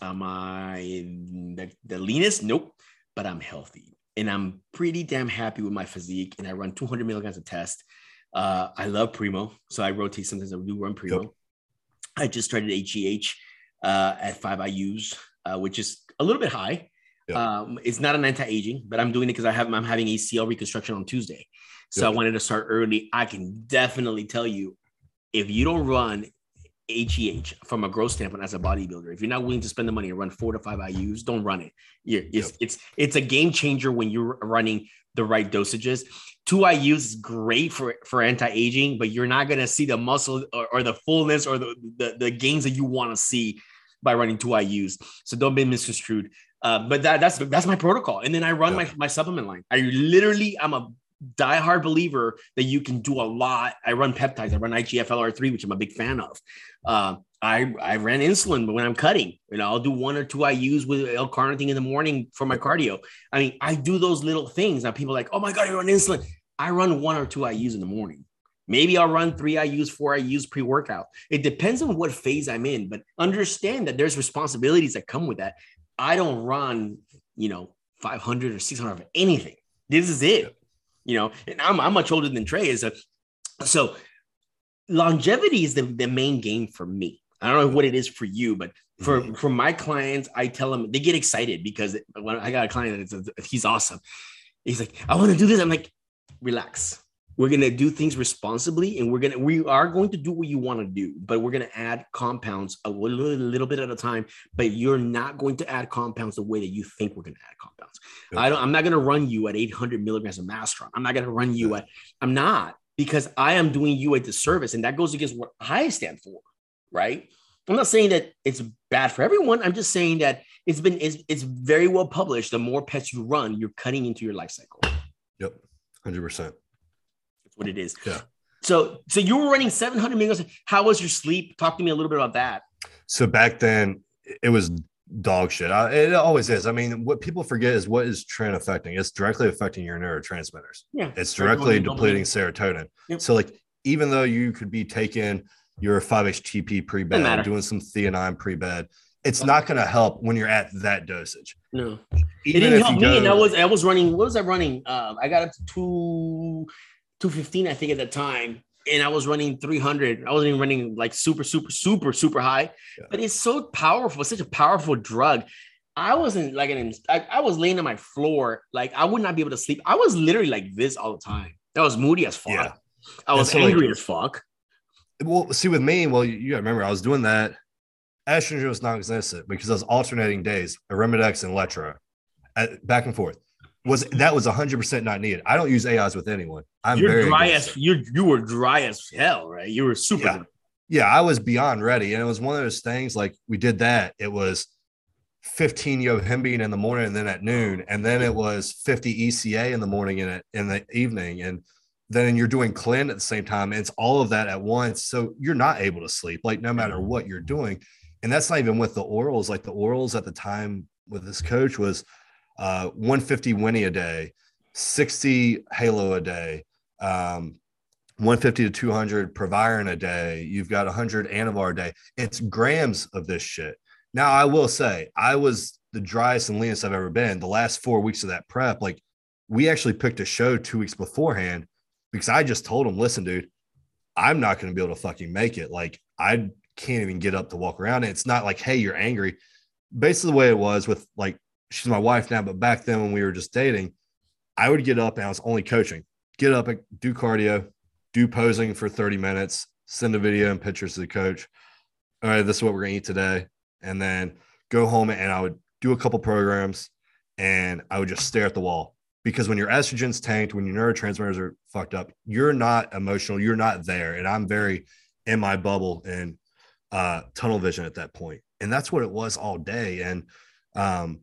Am I the, the leanest? Nope but I'm healthy and I'm pretty damn happy with my physique. And I run 200 milligrams of test. Uh, I love Primo, so I rotate sometimes. I do run Primo. Yep. I just started HGH uh, at five IU's, uh, which is a little bit high. Yep. Um, it's not an anti-aging, but I'm doing it because I have I'm having ACL reconstruction on Tuesday, so yep. I wanted to start early. I can definitely tell you, if you don't run HGH from a growth standpoint as a bodybuilder. If you're not willing to spend the money and run four to five IUs, don't run it. You're, it's, yep. it's it's a game changer when you're running the right dosages. Two IUs is great for for anti-aging, but you're not gonna see the muscle or, or the fullness or the, the, the gains that you want to see by running two IUs. So don't be misconstrued. Uh, but that that's that's my protocol. And then I run my, my supplement line. I literally I'm a diehard believer that you can do a lot. I run peptides. I run IGF-LR3, which I'm a big fan of. Uh, I I ran insulin but when I'm cutting. You know, I'll do one or two IUs with L-carnitine in the morning for my cardio. I mean, I do those little things. Now people are like, oh my god, you run insulin. I run one or two IUs in the morning. Maybe I'll run three IUs, four IUs pre-workout. It depends on what phase I'm in, but understand that there's responsibilities that come with that. I don't run, you know, 500 or 600 of anything. This is it you know, and I'm, I'm much older than Trey is. A, so longevity is the, the main game for me. I don't know what it is for you, but for mm-hmm. for my clients, I tell them they get excited because when I got a client that's he's awesome. He's like, I want to do this. I'm like, relax. We're gonna do things responsibly, and we're gonna we are going to do what you want to do, but we're gonna add compounds a little, little bit at a time. But you're not going to add compounds the way that you think we're gonna add compounds. I don't. I'm not going to run you at 800 milligrams of Masteron. I'm not going to run you at. I'm not because I am doing you a disservice, and that goes against what I stand for. Right. I'm not saying that it's bad for everyone. I'm just saying that it's been it's, it's very well published. The more PEDs you run, you're cutting into your life cycle. Yep, hundred percent. That's what it is. Yeah. So, so you were running 700 milligrams. How was your sleep? Talk to me a little bit about that. So back then, it was dog shit. I, it always is. I mean, what people forget is what is tren affecting? It's directly affecting your neurotransmitters. Yeah. It's directly depleting serotonin. Yep. So, like, even though you could be taking your 5-HTP pre bed, doing some theanine pre bed, it's not going to help when you're at that dosage. No, Even it didn't help you me. go- And I was, I was running. What was I running? Um, I got up to two, two fifteen, I think, at the time, and I was running three hundred. I wasn't even running like super, super, super, super high. Yeah. But it's so powerful. It's such a powerful drug. I wasn't like an. I, I was laying on my floor, like I would not be able to sleep. I was literally like this all the time. I was moody as fuck. Yeah. I was so, like- angry as fuck. well, see, with me, well, you, you remember, I was doing that. Estrogen was non-existent because I was alternating days, Arimidex and Letro, back and forth. Was that was 100 percent not needed? I don't use AIs with anyone. I'm You're very dry as you. You were dry as hell, right? You were super. Yeah. yeah, I was beyond ready, and it was one of those things. Like we did that. It was 15 yohimbine in the morning, and then at noon, and then it was 50 ECA in the morning and at, in the evening, and then you're doing Clen at the same time. It's all of that at once, so you're not able to sleep. Like no matter what you're doing, and that's not even with the orals. Like the orals at the time with this coach was uh, 150 Winnie a day, 60 Halo a day. Um, 150 to 200 Proviron a day. You've got 100 Anavar a day. It's grams of this shit. Now, I will say, I was the driest and leanest I've ever been. The last four weeks of that prep, like we actually picked a show two weeks beforehand because I just told him, listen, dude, I'm not going to be able to fucking make it. Like, I can't even get up to walk around. And it's not like, hey, you're angry. Basically, the way it was with like, she's my wife now, but back then when we were just dating, I would get up and I was only coaching, get up and do cardio, do posing for 30 minutes, send a video and pictures to the coach. All right, this is what we're to eat today. And then go home and I would do a couple programs and I would just stare at the wall because when your estrogen's tanked, when your neurotransmitters are fucked up, you're not emotional, you're not there. And I'm very in my bubble and uh, tunnel vision at that point. And that's what it was all day. And um,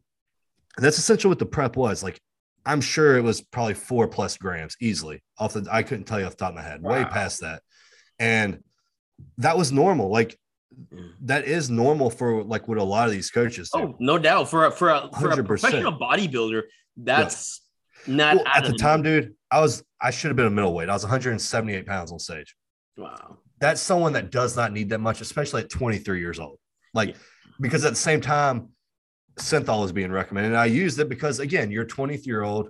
and that's essentially what the prep was. Like, I'm sure it was probably four plus grams easily off the, I couldn't tell you off the top of my head, way past that. And that was normal. Like, Mm. that is normal for like what a lot of these coaches do. Oh, no doubt. For a for a for a 100%. professional bodybuilder, that's not Well, at the time, dude, I was I should have been a middleweight. I was 178 pounds on stage. Wow. That's someone that does not need that much, especially at 23 years old. Like, Yeah. because at the same time, synthol is being recommended. And I used it because again, you're 23 year old,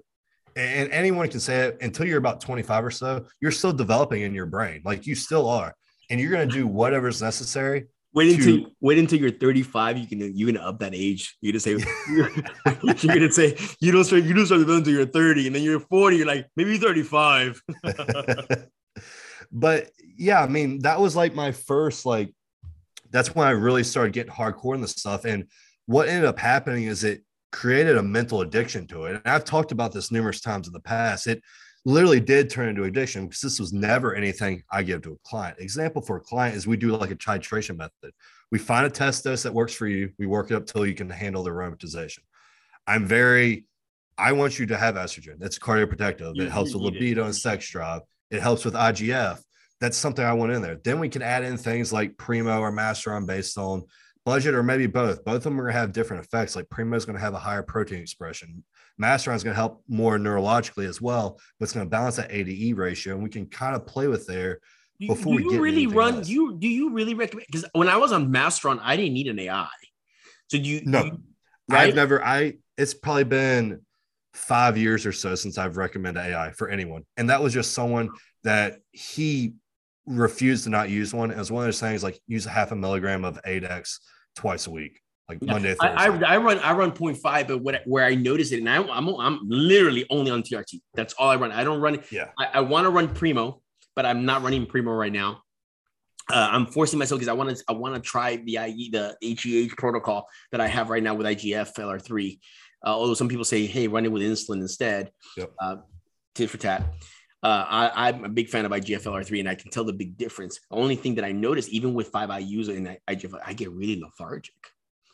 and anyone can say it until you're about 25 or so, you're still developing in your brain. Like you still are. And you're gonna do whatever's necessary. Wait until to- wait until you're 35. You can you can up that age. You're gonna say you're, (laughs) (laughs) you're gonna say you don't start you don't start until you're 30, and then you're 40. You're like maybe 35. (laughs) but yeah, I mean, that was like my first like that's when I really started getting hardcore in the stuff. And what ended up happening is it created a mental addiction to it. And I've talked about this numerous times in the past. It literally did turn into addiction because this was never anything I give to a client. Example for a client is we do like a titration method. We find a test dose that works for you. We work it up till you can handle the aromatization. I'm very, I want you to have estrogen. That's cardioprotective. You- It helps with it. libido and sex drive. It helps with IGF. That's something I want in there. Then we can add in things like Primo or Masteron based on budget or maybe both. Both of them are going to have different effects. Like Primo is going to have a higher protein expression. Masteron is going to help more neurologically as well, but it's going to balance that ADE ratio. And we can kind of play with there. Do, Before we do you really run? else. Do you do you really recommend? Because when I was on Masteron, I didn't need an AI. So do you? No. do you- I've never, I, it's probably been five years or so since I've recommended AI for anyone. And that was just someone that he refused to not use one. It was one of those things like use a half a milligram of Adex twice a week, like Yeah. Monday, I. I, I run I run 0.5, but what, where I notice it, and I, I'm I'm literally only on TRT. That's all I run. I don't run. yeah. I, I want to run Primo, but I'm not running Primo right now. Uh, I'm forcing myself because I want to I want to try the IE the HGH protocol that I have right now with IGF LR3. Uh, although some people say, hey, run it with insulin instead. Yep. Uh, tit for tat. Uh, I, I'm a big fan of IGF LR3, and I can tell the big difference. The only thing that I notice, even with five IUs and IGF, I get really lethargic.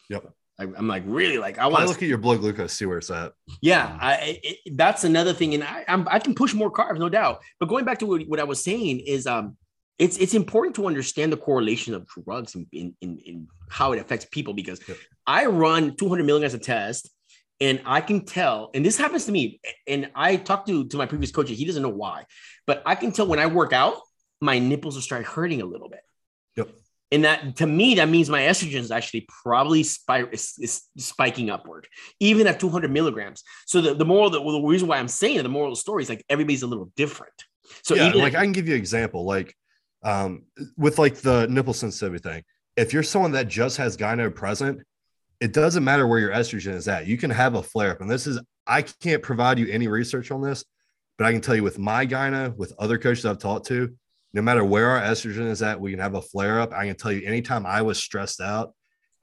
Yep. I, am like really like I want to look at your blood glucose, see where it's at. Yeah, I it, that's another thing, and I I'm, i can push more carbs, no doubt. But going back to what, what I was saying is, um, it's it's important to understand the correlation of drugs in in, in, in how it affects people because yep. I run 200 milligrams a test, and I can tell, and this happens to me, and I talked to to my previous coach, he doesn't know why, but I can tell when I work out, my nipples will start hurting a little bit. Yep. And that to me, that means my estrogen is actually probably spir- is, is spiking upward, even at 200 milligrams. So the, the moral, the, well, the reason why I'm saying it, the moral of the story is like everybody's a little different. So yeah, like I can give you an example, like um, with like the nipple sensitivity thing. If you're someone that just has gyno present, it doesn't matter where your estrogen is at. You can have a flare up, and this is I can't provide you any research on this, but I can tell you with my gyno, with other coaches I've talked to, no matter where our estrogen is at, we can have a flare up. I can tell you anytime I was stressed out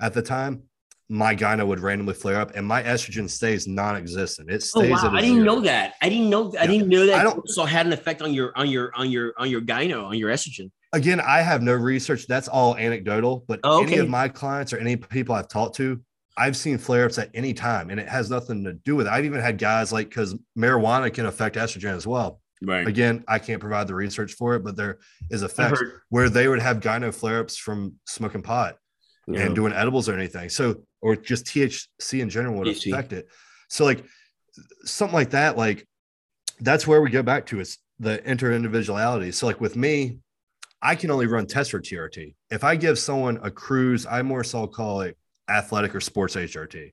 at the time, my gyno would randomly flare up and my estrogen stays non-existent. It oh, stays. Oh, wow. I didn't zero. know that. I didn't know. I didn't know that. I don't, so had an effect on your on your on your on your gyno on your estrogen. Again, I have no research. That's all anecdotal. But oh, okay. any of my clients or any people I've talked to, I've seen flare-ups at any time, and it has nothing to do with it. I've even had guys like because marijuana can affect estrogen as well. Right. Again, I can't provide the research for it, but there is effects where they would have gyno flare-ups from smoking pot yeah. and doing edibles or anything. So, or just THC in general would THC. affect it. So, like something like that, like that's where we go back to is the inter-individuality. So, like with me, I can only run tests for TRT. If I give someone a cruise, I more so call it athletic or sports HRT.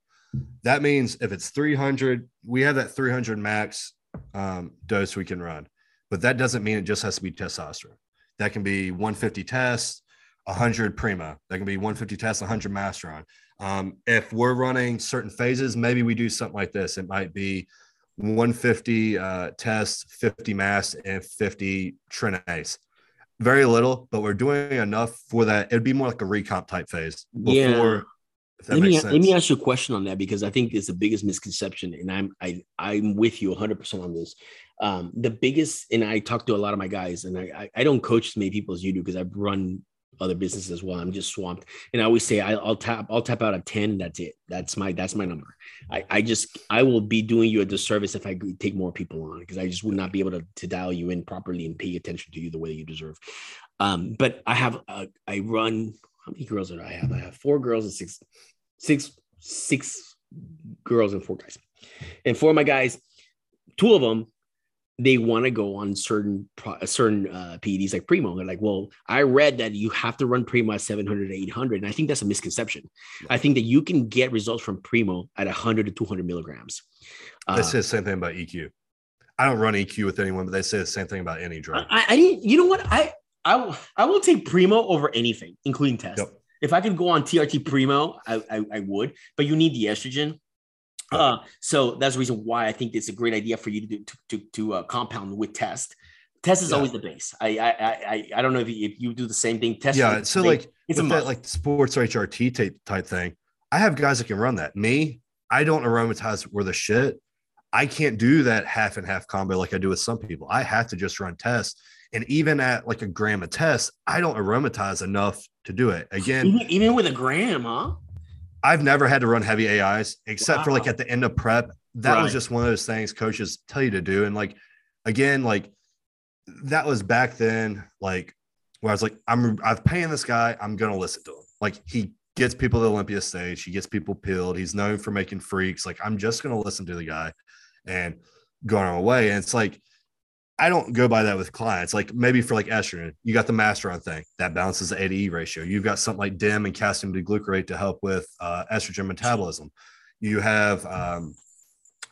That means if it's 300, we have that 300 max um, dose we can run. But that doesn't mean it just has to be testosterone. That can be 150 tests, 100 primo. That can be 150 tests, 100 masteron. Um, if we're running certain phases, maybe we do something like this. It might be 150 uh, tests, 50 mass, and 50 tren ace. Very little, but we're doing enough for that. It'd be more like a recomp type phase before yeah let me let me ask you a question on that because I think it's the biggest misconception, and I'm I I'm with you 100 percent on this. Um, the biggest, and I talk to a lot of my guys, and I I, I don't coach as many people as you do because I've run other businesses as well. I'm just swamped, and I always say I, will tap I'll tap out a 10. that's it. That's my that's my number. I I just I will be doing you a disservice if I take more people on because I just would not be able to to dial you in properly and pay attention to you the way you deserve. Um, but I have a, I run how many girls did I have? I have four girls and six, six, six girls and four guys. And four of my guys, two of them, they want to go on certain certain uh, PEDs like Primo. They're like, well, I read that you have to run Primo at 700 to 800. And I think that's a misconception. I think that you can get results from Primo at 100 to 200 milligrams. They uh, say the same thing about EQ. I don't run EQ with anyone, but they say the same thing about any drug. I, I you know what? I, I will, I will take Primo over anything, including test. Yep. If I could go on TRT Primo, I, I, I would, but you need the estrogen. Uh, so that's the reason why I think it's a great idea for you to do, to, to, to uh, compound with test. Test is yeah. always the base. I, I I I don't know if you, if you do the same thing. Test. Yeah. So like it's a that like sports HRT type type thing. I have guys that can run that. Me, I don't aromatize where the shit. I can't do that half and half combo like I do with some people. I have to just run tests and even at like a gram of test, I don't aromatize enough to do it. Again, even, even with a gram, huh? I've never had to run heavy AIs except wow. for like at the end of prep. That right. was just one of those things coaches tell you to do. And like, again, like that was back then, like where I was like, I'm I've paying this guy, I'm gonna listen to him. Like he gets people to the Olympia stage, he gets people peeled, he's known for making freaks. Like, I'm just gonna listen to the guy and going on my way. And it's like I don't go by that with clients. Like maybe for like estrogen, you got the masteron thing that balances the A to E ratio. You've got something like DIM and calcium D-glucarate to help with uh, estrogen metabolism. You have um,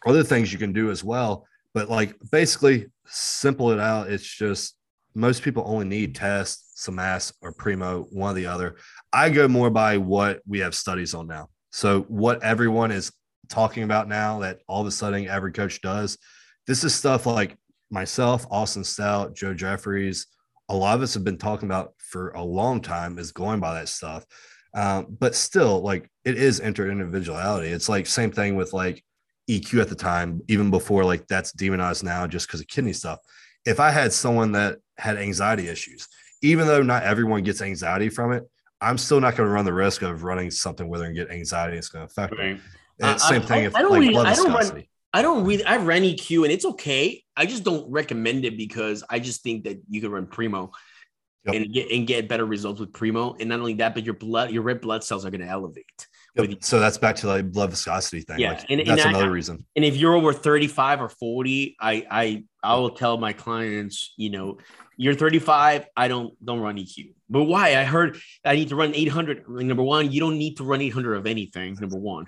other things you can do as well. But like basically, simple it out. It's just most people only need test, some mass, or primo, one or the other. I go more by what we have studies on now. So what everyone is talking about now that all of a sudden every coach does. This is stuff like myself, Austin Stout, Joe Jeffries, a lot of us have been talking about for a long time is going by that stuff. Um, but still, like it is inter individuality. It's like same thing with like EQ at the time, even before like that's demonized now just because of kidney stuff. If I had someone that had anxiety issues, even though not everyone gets anxiety from it, I'm still not going to run the risk of running something where they're going to get anxiety. It's going to affect Right. And same I- thing I- if I don't like really- blood I don't run-. I don't really. I ran EQ and it's okay. I just don't recommend it because I just think that you can run Primo Yep. and get and get better results with Primo. And not only that, but your blood, your red blood cells are going to elevate. Yep. So that's back to like blood viscosity thing. Yeah, Like, and- and that's I- another reason. And if you're over 35 or 40, I I I will tell my clients, you know, you're 35, I don't don't run EQ. But why? I heard I need to run 800. Number one, you don't need to run 800 of anything. Number one,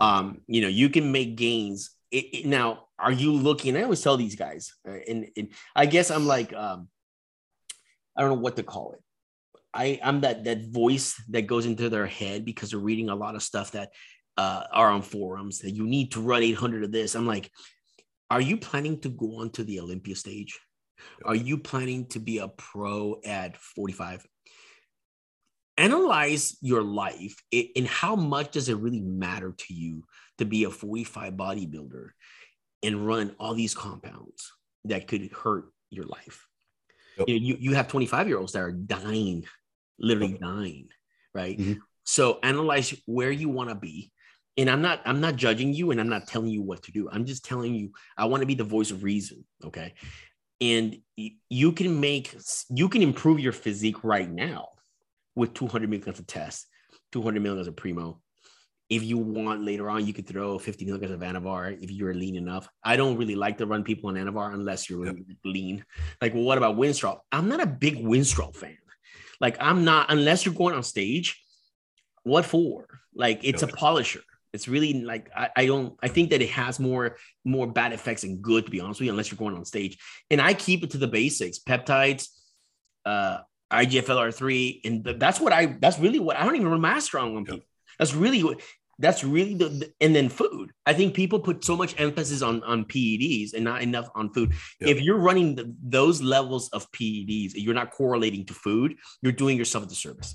um, you know, you can make gains. It, it- now, are you looking? I always tell these guys, uh, and, and I guess I'm like, um, I don't know what to call it. I I'm that that voice that goes into their head because they're reading a lot of stuff that uh, are on forums that you need to run 800 of this. I'm like, are you planning to go on to the Olympia stage? Are you planning to be a pro at 45? Analyze your life and how much does it really matter to you to be a 45 bodybuilder and run all these compounds that could hurt your life? Yep. You, know, you, you have 25 year olds that are dying, literally dying, right? Mhm. So analyze where you want to be and i'm not i'm not judging you and i'm not telling you what to do i'm just telling you i want to be the voice of reason okay and you can make you can improve your physique right now with 200 milligrams of test 200 milligrams of primo if you want later on you could throw 50 milligrams of anavar if you're lean enough. I don't really like to run people on anavar unless you're Yep. lean. Like well what about winstrol i'm not a big winstrol fan. Like i'm not unless you're going on stage what for? Like it's a polisher. It's really like I, I don't I think that it has more more bad effects than good to be honest with you unless you're going on stage. And I keep it to the basics peptides uh IGFLR3 and th- that's what I that's really what I don't even run Masteron on people that's really what that's really the, the- and then food I think people put so much emphasis on on PEDs and not enough on food Yep. if you're running the, those levels of PEDs you're not correlating to food you're doing yourself a disservice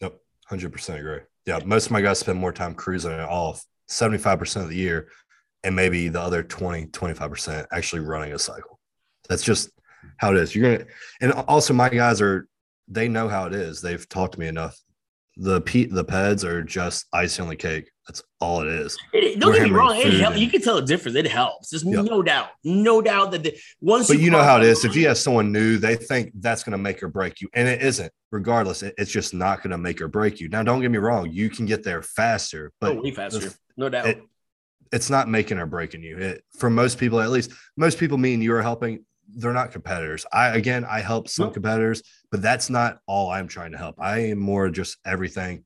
Yep. 100% agree. Yeah. Most of my guys spend more time cruising it off 75% of the year and maybe the other 20, 25% actually running a cycle. That's just how it is. You're to, and also my guys are, they know how it is. They've talked to me enough. The P, the PEDs are just icing on the cake. That's all it is. It, don't We're get me wrong. It helps. You can tell the difference. It helps. There's Yep. no doubt. No doubt that the, once But you know how it is. If you have someone new, they think that's going to make or break you, and it isn't. Regardless, it- it's just not going to make or break you. Now, don't get me wrong; you can get there faster, but oh, way faster. no doubt. it- it's not making or breaking you. It, for most people, at least, most people me and you are helping. They're not competitors. I again, I help some No. competitors, but that's not all I'm trying to help. I am more just everything.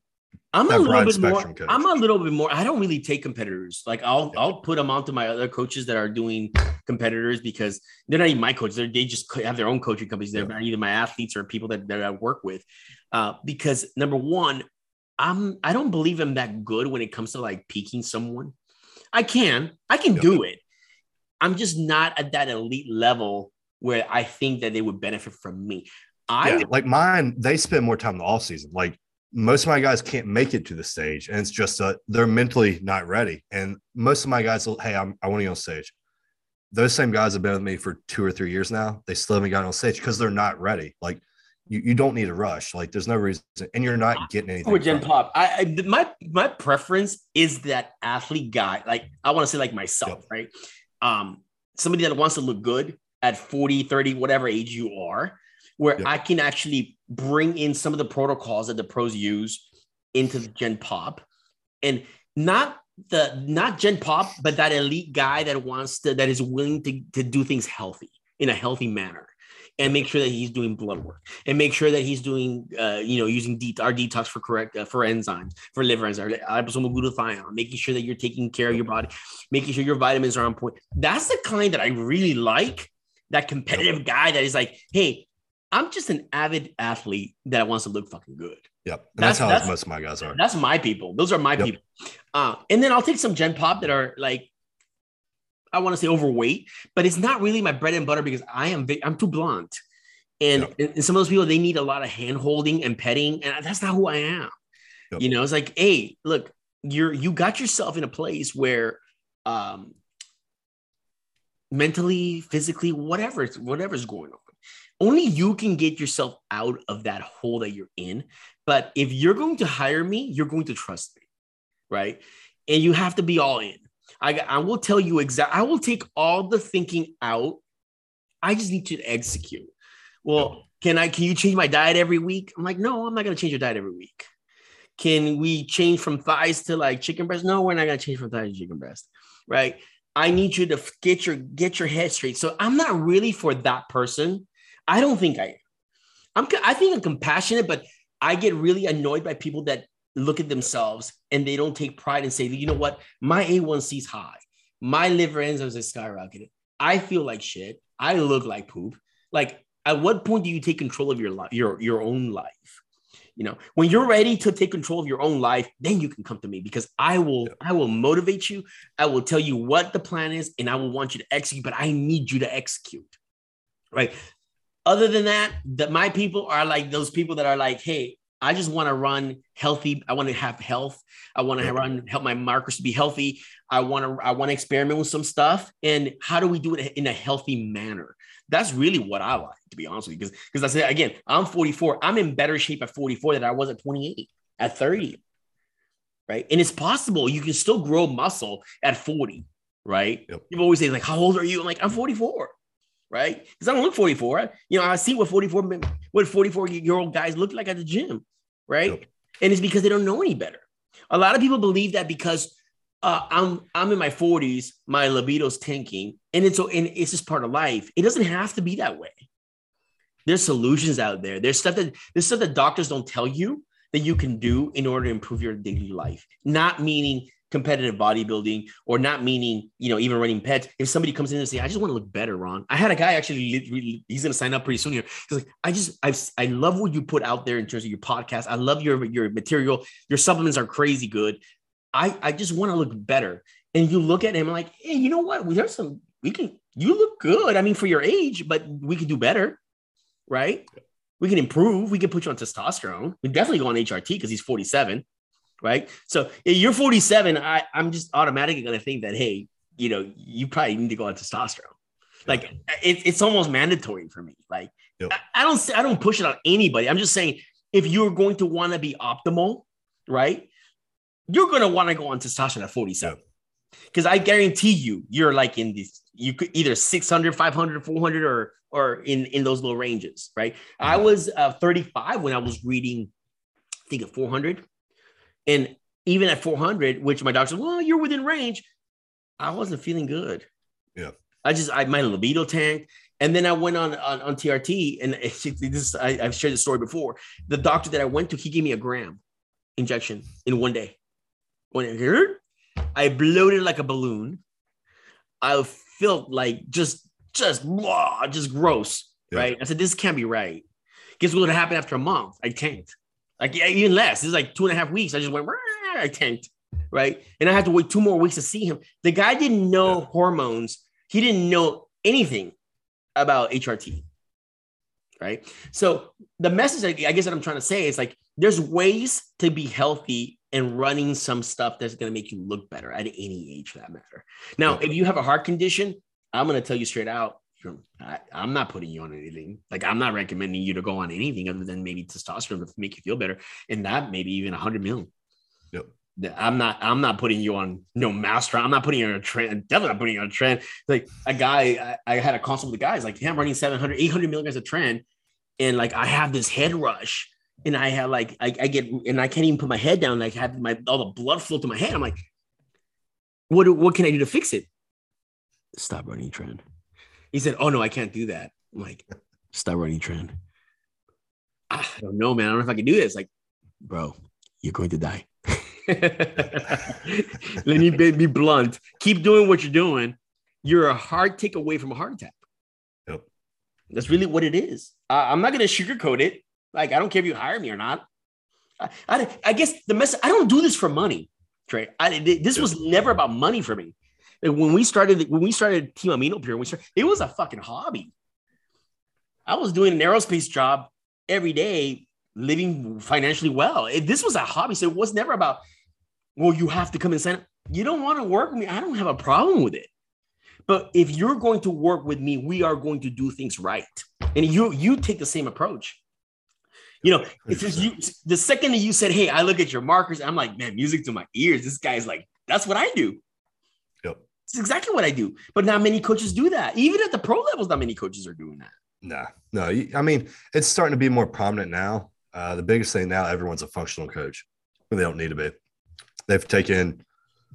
I'm a little bit more. coach. I'm a little bit more. I don't really take competitors. Like I'll Yeah. I'll put them onto my other coaches that are doing competitors because they're not even my coaches. They're, they just have their own coaching companies. They're Yeah. not either my athletes or people that, that I work with. Uh, because number one, I'm I don't believe I'm that good when it comes to like peaking someone. I can I can Yeah. do it. I'm just not at that elite level where I think that they would benefit from me. I Yeah, like mine, they spend more time in the off season. Like most of my guys can't make it to the stage, and it's just uh, they're mentally not ready. And most of my guys will, hey, I'm, I want to go on stage. Those same guys have been with me for two or three years now. They still haven't gotten on stage because they're not ready. Like you, you don't need a rush. Like there's no reason, and you're not getting anything. with Gen. Pop. I, I my my preference is that athlete guy. Like I want to say like myself, Yep. right? Um, somebody that wants to look good at 40, 30, whatever age you are, where Yep. I can actually bring in some of the protocols that the pros use into the Gen Pop and not the not Gen Pop, but that elite guy that wants to that is willing to, to do things healthy in a healthy manner and make sure that he's doing blood work and make sure that he's doing uh, you know using det- our detox for correct uh, for enzymes for liver enzymes liposomal glutathione making sure that you're taking care of your body making sure your vitamins are on point that's the kind that i really like that competitive guy that is like hey i'm just an avid athlete that wants to look fucking good Yep, and That's- that's, how that's- most of my guys are. that's my people. Those are my Yep. people. Uh, and then I'll take some Gen Pop that are like, I want to say overweight, but it's not really my bread and butter because I am I'm too blunt. And, Yep. and some of those people they need a lot of hand holding and petting, and that's not who I am. Yep. You know, it's like, hey, look, you're you got yourself in a place where um mentally, physically, whatever, whatever's going on. Only you can get yourself out of that hole that you're in. But if you're going to hire me, you're going to trust me, right? And you have to be all in. I, I will tell you exactly, I will take all the thinking out. I just need to execute. Well, can I, can you change my diet every week? I'm like, no, I'm not going to change your diet every week. Can we change from thighs to like chicken breast? No, we're not going to change from thighs to chicken breast, right? I need you to get your get your head straight. So I'm not really for that person. I don't think I am. I'm I think I'm compassionate, but I get really annoyed by people that look at themselves and they don't take pride and say, you know what, my A1C is high, my liver enzymes are skyrocketed. I feel like shit. I look like poop. Like, at what point do you take control of your life, your your own life? You know, when you're ready to take control of your own life, then you can come to me because I will, yeah. I will motivate you. I will tell you what the plan is, and I will want you to execute. But I need you to execute, right? Other than that, that my people are like those people that are like, hey, I just want to run healthy. I want to have health. I want to run help my markers to be healthy. I want to I want to experiment with some stuff. And how do we do it in a healthy manner? That's really what I like, to be honest with you. Because because I said again, I'm 44. I'm in better shape at 44 than I was at 28, at 30. Right. And it's possible you can still grow muscle at 40. Right. Yep. People always say, like, how old are you? I'm like, I'm 44 right? Because I don't look 44. You know, I see what 44 what 44 year old guys look like at the gym, right? Yep. And it's because they don't know any better. A lot of people believe that because uh, I'm I'm in my 40s, my libido's tanking, and it's and it's just part of life. It doesn't have to be that way. There's solutions out there. There's stuff that there's stuff that doctors don't tell you that you can do in order to improve your daily life. Not meaning competitive bodybuilding or not meaning, you know, even running PEDs. If somebody comes in and say, I just want to look better, Ron. I had a guy actually, he's going to sign up pretty soon here. He's like, I just, I've, I love what you put out there in terms of your podcast. I love your, your material. Your supplements are crazy good. I, I just want to look better. And you look at him like, hey, you know what? We there's some, we can, you look good. I mean, for your age, but we could do better. Right. We can improve. We can put you on testosterone. We definitely go on HRT because he's 47 right? So you're 47. I, I'm just automatically going to think that, hey, you know, you probably need to go on testosterone. Like it, it's almost mandatory for me. Like yep. I, I, don't I don't push it on anybody. I'm just saying if you're going to want to be optimal, right? You're going to want to go on testosterone at 47. Because I guarantee you, you're like in this, you could either 600, 500, 400, or or in in those low ranges, right? I was uh, 35 when I was reading, I think at 400, and even at 400, which my doctor said, well, you're within range, I wasn't feeling good. Yeah. I just, I, my libido tanked. And then I went on, on, on TRT and (laughs) this, I, I've shared the story before. The doctor that I went to, he gave me a gram injection in one day. When it hurt, I bloated like a balloon. I felt like just, just, blah, just gross. Yeah. Right. I said, this can't be right. Guess what happened after a month? I tanked. Like even less. It's like two and a half weeks. I just went, I tanked, right? And I had to wait two more weeks to see him. The guy didn't know yeah. hormones. He didn't know anything about HRT, right? So the message, I guess, that I'm trying to say is like, there's ways to be healthy and running some stuff that's going to make you look better at any age for that matter. Now, if you have a heart condition, I'm going to tell you straight out, I, am not putting you on anything. Like I'm not recommending you to go on anything other than maybe testosterone to make you feel better, and that maybe even a hundred million. Yep. I'm not. I'm not putting you on no master. I'm not putting you on a tren. Definitely not putting you on a tren. Like a guy, I, I had a consult with the guys. Like, hey, I'm running 700, 800 milligrams of tren, and like I have this head rush, and I have like I, I get, and I can't even put my head down. Like, I have my all the blood flow to my head. I'm like, what? What can I do to fix it? Stop running tren. He said, "Oh no, I can't do that." I'm like, stop running tren." I don't know, man. I don't know if I can do this. Like, bro, you're going to die. (laughs) (laughs) Let me be blunt. Keep doing what you're doing. You're a hard take away from a heart attack. Yep. That's really what it is. Uh, I'm not going to sugarcoat it. Like, I don't care if you hire me or not. I, I, I guess the message, I don't do this for money, Trey. I, this was never about money for me when we started when we started Team Amino Pure, we started, it was a fucking hobby. I was doing an aerospace job every day, living financially well. It, this was a hobby, so it was never about, well, you have to come and sign up. You don't want to work with me. I don't have a problem with it. But if you're going to work with me, we are going to do things right. And you you take the same approach. You know, you the second that you said, Hey, I look at your markers, I'm like, man, music to my ears. This guy's like, that's what I do. It's exactly what I do. But not many coaches do that. Even at the pro levels, not many coaches are doing that. Nah, no. I mean, it's starting to be more prominent now. Uh, the biggest thing now, everyone's a functional coach. They don't need to be. They've taken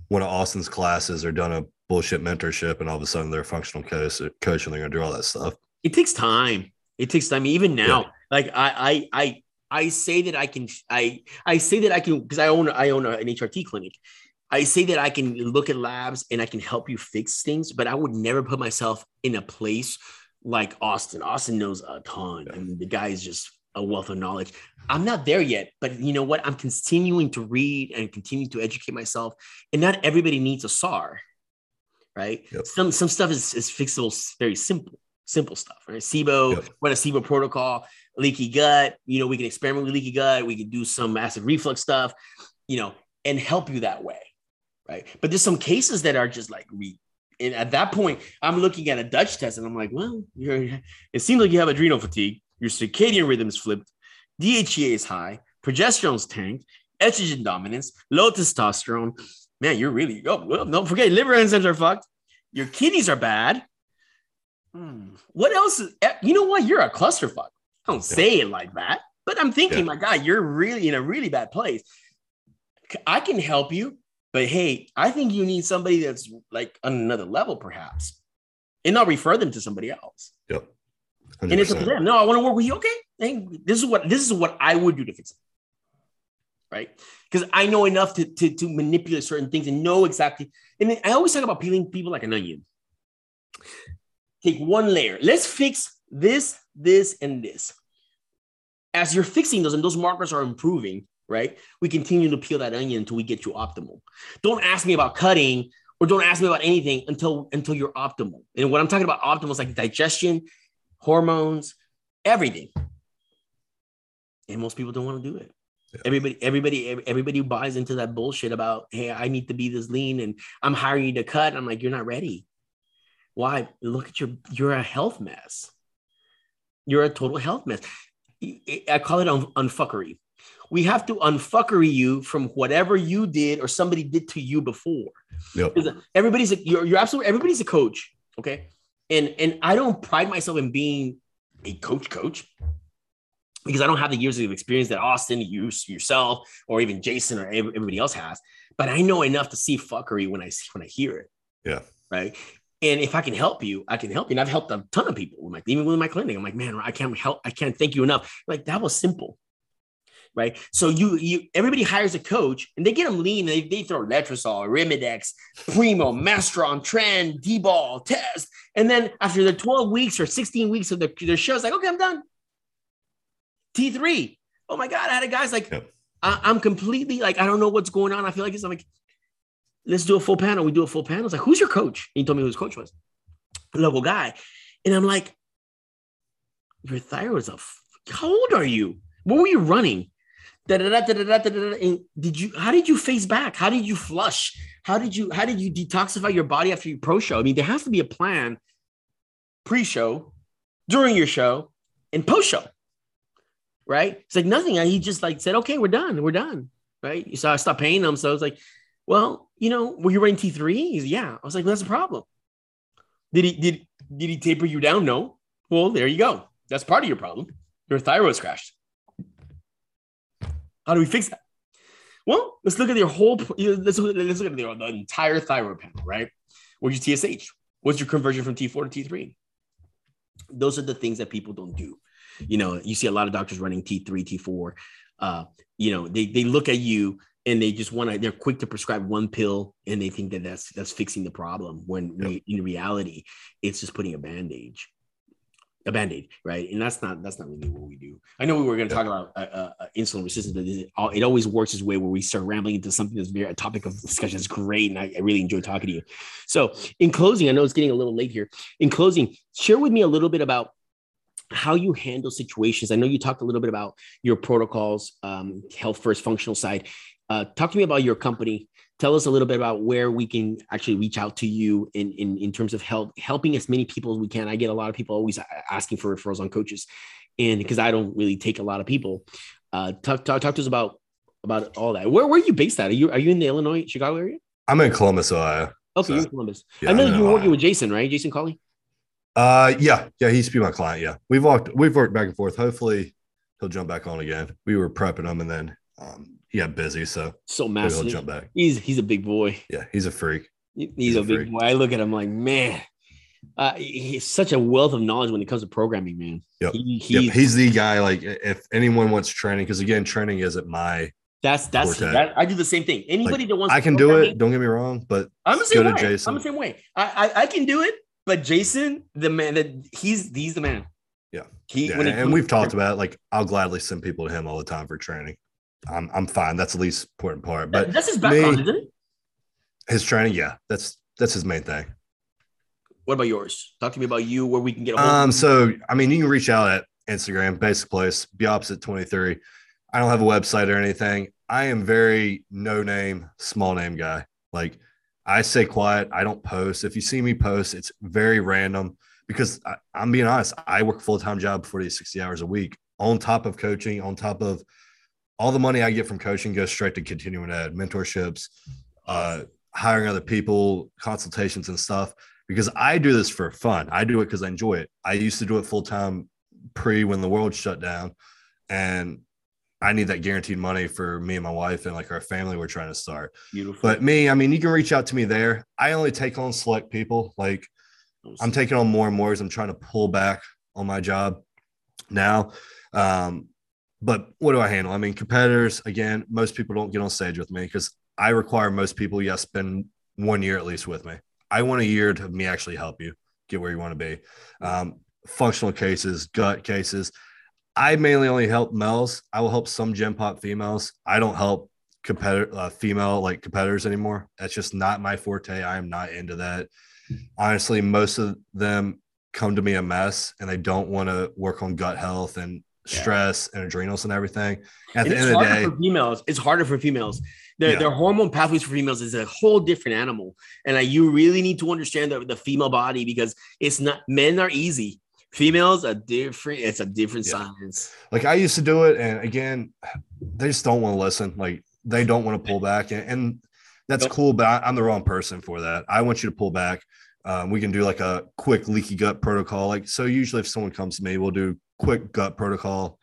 one of Austin's classes or done a bullshit mentorship, and all of a sudden they're a functional coach, coach and they're going to do all that stuff. It takes time. It takes time. Even now, yeah. like I, I, I, I say that I can. I, I say that I can because I own, I own an HRT clinic. I say that I can look at labs and I can help you fix things, but I would never put myself in a place like Austin. Austin knows a ton, yeah. and the guy is just a wealth of knowledge. I'm not there yet, but you know what? I'm continuing to read and continue to educate myself. And not everybody needs a SAR, right? Yep. Some some stuff is, is fixable, very simple, simple stuff, right? SIBO, yep. run a SIBO protocol, leaky gut. You know, we can experiment with leaky gut. We can do some acid reflux stuff, you know, and help you that way, right? But there's some cases that are just like re- and at that point, I'm looking at a Dutch test and I'm like, well, you're, it seems like you have adrenal fatigue. Your circadian rhythm's flipped. DHEA is high. Progesterone's tanked. Estrogen dominance. Low testosterone. Man, you're really, oh, well, don't forget, liver enzymes are fucked. Your kidneys are bad. Hmm. What else? Is, eh, you know what? You're a clusterfuck. I don't say it like that, but I'm thinking, yeah. my God, you're really in a really bad place. I can help you but hey, I think you need somebody that's like on another level, perhaps, and not refer them to somebody else. Yep. 100%. And it's up to them. No, I want to work with you. Okay, hey, this is what this is what I would do to fix it. Right? Because I know enough to, to to manipulate certain things and know exactly. And I always talk about peeling people like an onion. Take one layer. Let's fix this, this, and this. As you're fixing those, and those markers are improving, right? We continue to peel that onion until we get you optimal. Don't ask me about cutting or don't ask me about anything until until you're optimal. And what I'm talking about optimal is like digestion, hormones, everything. And most people don't want to do it. Yeah. Everybody, everybody, everybody buys into that bullshit about, hey, I need to be this lean and I'm hiring you to cut. I'm like, you're not ready. Why? Look at your, you're a health mess. You're a total health mess. I call it un- unfuckery we have to unfuckery you from whatever you did or somebody did to you before. Yep. Everybody's a, you're, you're absolutely everybody's a coach. Okay. And and I don't pride myself in being a coach coach because I don't have the years of experience that Austin, you yourself, or even Jason or everybody else has. But I know enough to see fuckery when I see when I hear it. Yeah. Right. And if I can help you, I can help you. And I've helped a ton of people with my even with my clinic. I'm like, man, I can't help, I can't thank you enough. Like that was simple right? So you you everybody hires a coach and they get them lean. they, they throw letrozole, Arimidex, Primo, Masteron, Tren, D-bol, test. And then after the 12 weeks or 16 weeks of the, their show, it's like, okay, I'm done. T3. Oh my God. I had a guy's like, yep. I, am completely like, I don't know what's going on. I feel like it's I'm like, let's do a full panel. We do a full panel. It's like, who's your coach? And he told me who his coach was. A local guy. And I'm like, your thyroid's a, f- how old are you? What were you running? Did you how did you face back? How did you flush? How did you how did you detoxify your body after your pro show? I mean there has to be a plan pre-show during your show and post-show right? It's like nothing. He just like said okay we're done. We're done. Right? So i stopped paying him so i was like well you know were you running t3 he's yeah. I was like well, that's a problem. Did he did did he taper you down? No. Well there you go. That's part of your problem. Your thyroid's crashed how do we fix that? Well, let's look at your whole. Let's look, let's look at the, the entire thyroid panel, right? What's your TSH? What's your conversion from T4 to T3? Those are the things that people don't do. You know, you see a lot of doctors running T3, T4. Uh, you know, they they look at you and they just want to. They're quick to prescribe one pill and they think that that's that's fixing the problem. When yep. in reality, it's just putting a bandage a band-aid right? And that's not that's not really what we do. I know we were going to talk about uh, uh, uh, insulin resistance but it, it, always works its way where we start rambling into something that's very a topic of discussion is great and I, I, really enjoy talking to you. So in closing i know it's getting a little late here. In closing share with me a little bit about how you handle situations. I know you talked a little bit about your protocols um, health first functional side. Uh, talk to me about your company tell us a little bit about where we can actually reach out to you in in, in terms of help helping as many people as we can. I get a lot of people always asking for referrals on coaches, and because I don't really take a lot of people, uh, talk, talk talk to us about about all that. Where where are you based at? Are you are you in the Illinois Chicago area? I'm in Columbus, Ohio. Okay, so, you're in Columbus. Yeah, I know you were working with Jason, right? Jason Colley. Uh, yeah, yeah, he used to be my client. Yeah, we've walked, we've worked back and forth. Hopefully, he'll jump back on again. We were prepping him, and then um, he got busy, so so massive. He'll jump back. He's he's a big boy. Yeah, he's a freak. He's, he's a, a, big freak. boy. I look at him like, man, uh, he's such a wealth of knowledge when it comes to programming, man. Yep. He, he's, yep. he's the guy. Like, if anyone wants training, because again, training isn't my. That's that's that, I do the same thing. Anybody like, that wants, I can do it. Don't get me wrong, but I'm the same way. Jason. I'm the same way. I, I I can do it, but Jason, the man that he's he's the man. Yeah. He, yeah. and we've talked about it, like I'll gladly send people to him all the time for training. I'm I'm fine. That's the least important part. But that's his background, me, isn't it? His training, yeah. That's that's his main thing. What about yours? Talk to me about you, where we can get. um. So I mean, you can reach out at Instagram, basic place, be opposite 23. I don't have a website or anything. I am very no name, small name guy. Like I say quiet. I don't post. If you see me post, it's very random because I, am being honest. I work full time job, 40 60 hours a week on top of coaching, on top of all the money I get from coaching goes straight to continuing ed, mentorships, uh, hiring other people, consultations and stuff. Because I do this for fun. I do it because I enjoy it. I used to do it full time pre when the world shut down, and I need that guaranteed money for me and my wife and like our family we're trying to start. Beautiful. But me, I mean, you can reach out to me there. I only take on select people. Like I'm taking on more and more as I'm trying to pull back on my job now. Um, but what do I handle? I mean, competitors, again, most people don't get on stage with me because I require most people, yes, spend one year at least with me. I want a year to me actually help you get where you want to be. Um, functional cases, gut cases. I mainly only help males. I will help some gym pop females. I don't help competitor uh, female like competitors anymore. That's just not my forte. I am not into that. Honestly, most of them come to me a mess and they don't want to work on gut health and stress yeah. and adrenals and everything. At and the end of the day, for females, it's harder for females. Their, yeah. their hormone pathways for females is a whole different animal, and like, you really need to understand the, the female body because it's not men are easy. Females are different. It's a different yeah. science. Like I used to do it, and again, they just don't want to listen. Like they don't want to pull back, and, and that's nope. cool. But I, am the wrong person for that. I want you to pull back. Um, we can do like a quick leaky gut protocol. Like so, usually if someone comes to me, we'll do quick gut protocol,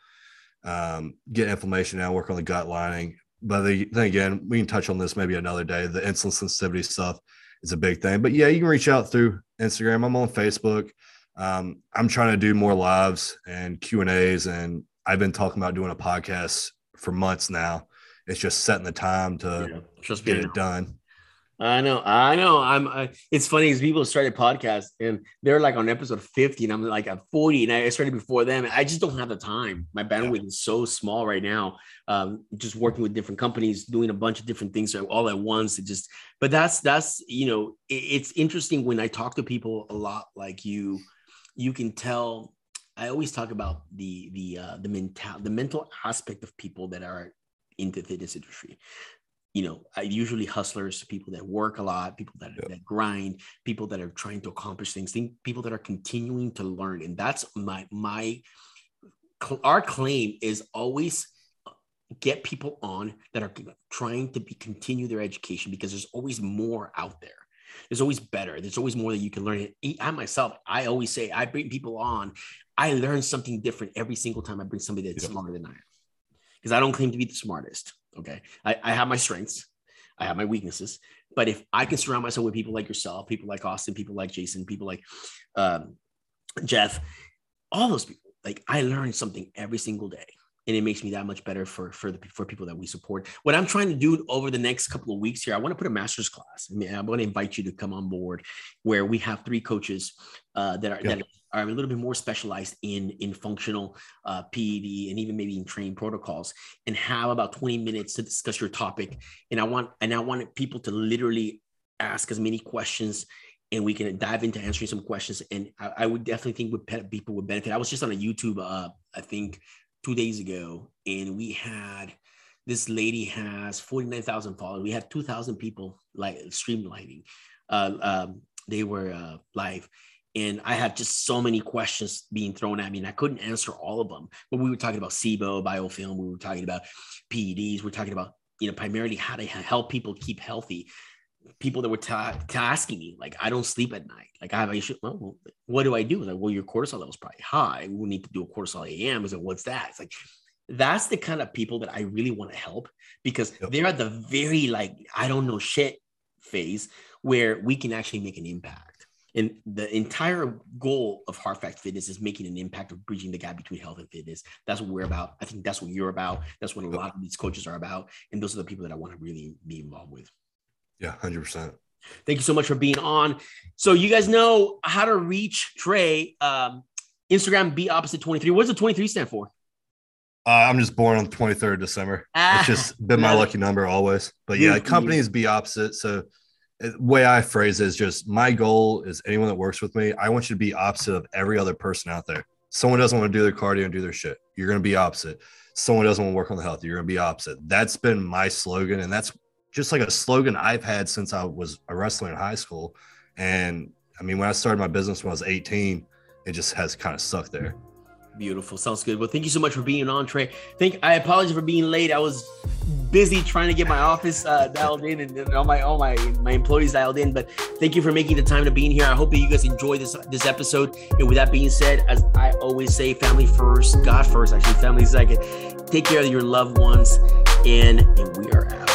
um, get inflammation out, work on the gut lining. But the, then again, we can touch on this maybe another day. The insulin sensitivity stuff is a big thing. But yeah, you can reach out through Instagram. I'm on Facebook. Um, I'm trying to do more lives and Q and A's, and I've been talking about doing a podcast for months now. It's just setting the time to yeah, just get it done. I know, I know. I'm. I, it's funny because people started podcasts and they're like on episode 50, and I'm like at 40, and I started before them. I just don't have the time. My bandwidth yeah. is so small right now. Um, just working with different companies, doing a bunch of different things all at once. It just, but that's that's you know, it, it's interesting when I talk to people a lot like you. You can tell. I always talk about the the uh, the mental the mental aspect of people that are into the fitness industry you know, usually hustlers, people that work a lot, people that, yep. that grind, people that are trying to accomplish things, think, people that are continuing to learn. And that's my, my, our claim is always get people on that are trying to be continue their education because there's always more out there. There's always better. There's always more that you can learn. I myself, I always say, I bring people on. I learn something different every single time I bring somebody that's yep. smarter than I am, because I don't claim to be the smartest. Okay. I, I have my strengths, I have my weaknesses. But if I can surround myself with people like yourself, people like Austin, people like Jason, people like um, Jeff, all those people, like I learn something every single day. And it makes me that much better for for the for people that we support. What I'm trying to do over the next couple of weeks here, I want to put a master's class. I mean, I want to invite you to come on board, where we have three coaches uh, that are yeah. that are a little bit more specialized in in functional uh, PED and even maybe in training protocols, and have about 20 minutes to discuss your topic. And I want and I want people to literally ask as many questions and we can dive into answering some questions. And I, I would definitely think would people would benefit. I was just on a YouTube, uh, I think two days ago, and we had this lady has 49,000 followers. We had 2,000 people like streamlining. Uh, um, they were uh, live. And I had just so many questions being thrown at me, and I couldn't answer all of them. But we were talking about SIBO, biofilm, we were talking about PEDs, we we're talking about, you know, primarily how to help people keep healthy. People that were ta- asking me, like, I don't sleep at night. Like, I have a issue. Well, what do I do? Like, well, your cortisol level is probably high. We need to do a cortisol AM. Is like, what's that? It's like, that's the kind of people that I really want to help because yep. they're at the very like I don't know shit phase where we can actually make an impact. And the entire goal of Hard Facts Fitness is making an impact of bridging the gap between health and fitness. That's what we're about. I think that's what you're about. That's what a lot of these coaches are about. And those are the people that I want to really be involved with. Yeah, 100%. Thank you so much for being on. So you guys know how to reach Trey. Um, Instagram, be opposite 23. What does the 23 stand for? Uh, I'm just born on the 23rd December. Ah, it's just been my lucky number always. But yeah, companies be opposite. So way I phrase it is just my goal is anyone that works with me, I want you to be opposite of every other person out there. Someone doesn't want to do their cardio and do their shit. You're going to be opposite. Someone doesn't want to work on the health. You're going to be opposite. That's been my slogan. And that's just like a slogan I've had since I was a wrestler in high school. And I mean, when I started my business when I was 18, it just has kind of stuck there. Beautiful. Sounds good. Well, thank you so much for being on, Trey. Thank I apologize for being late. I was busy trying to get my office uh, dialed in and, all my all my my employees dialed in. But thank you for making the time to be in here. I hope that you guys enjoy this this episode. And with that being said, as I always say, family first, God first. Actually, family second. Take care of your loved ones, and and we are out.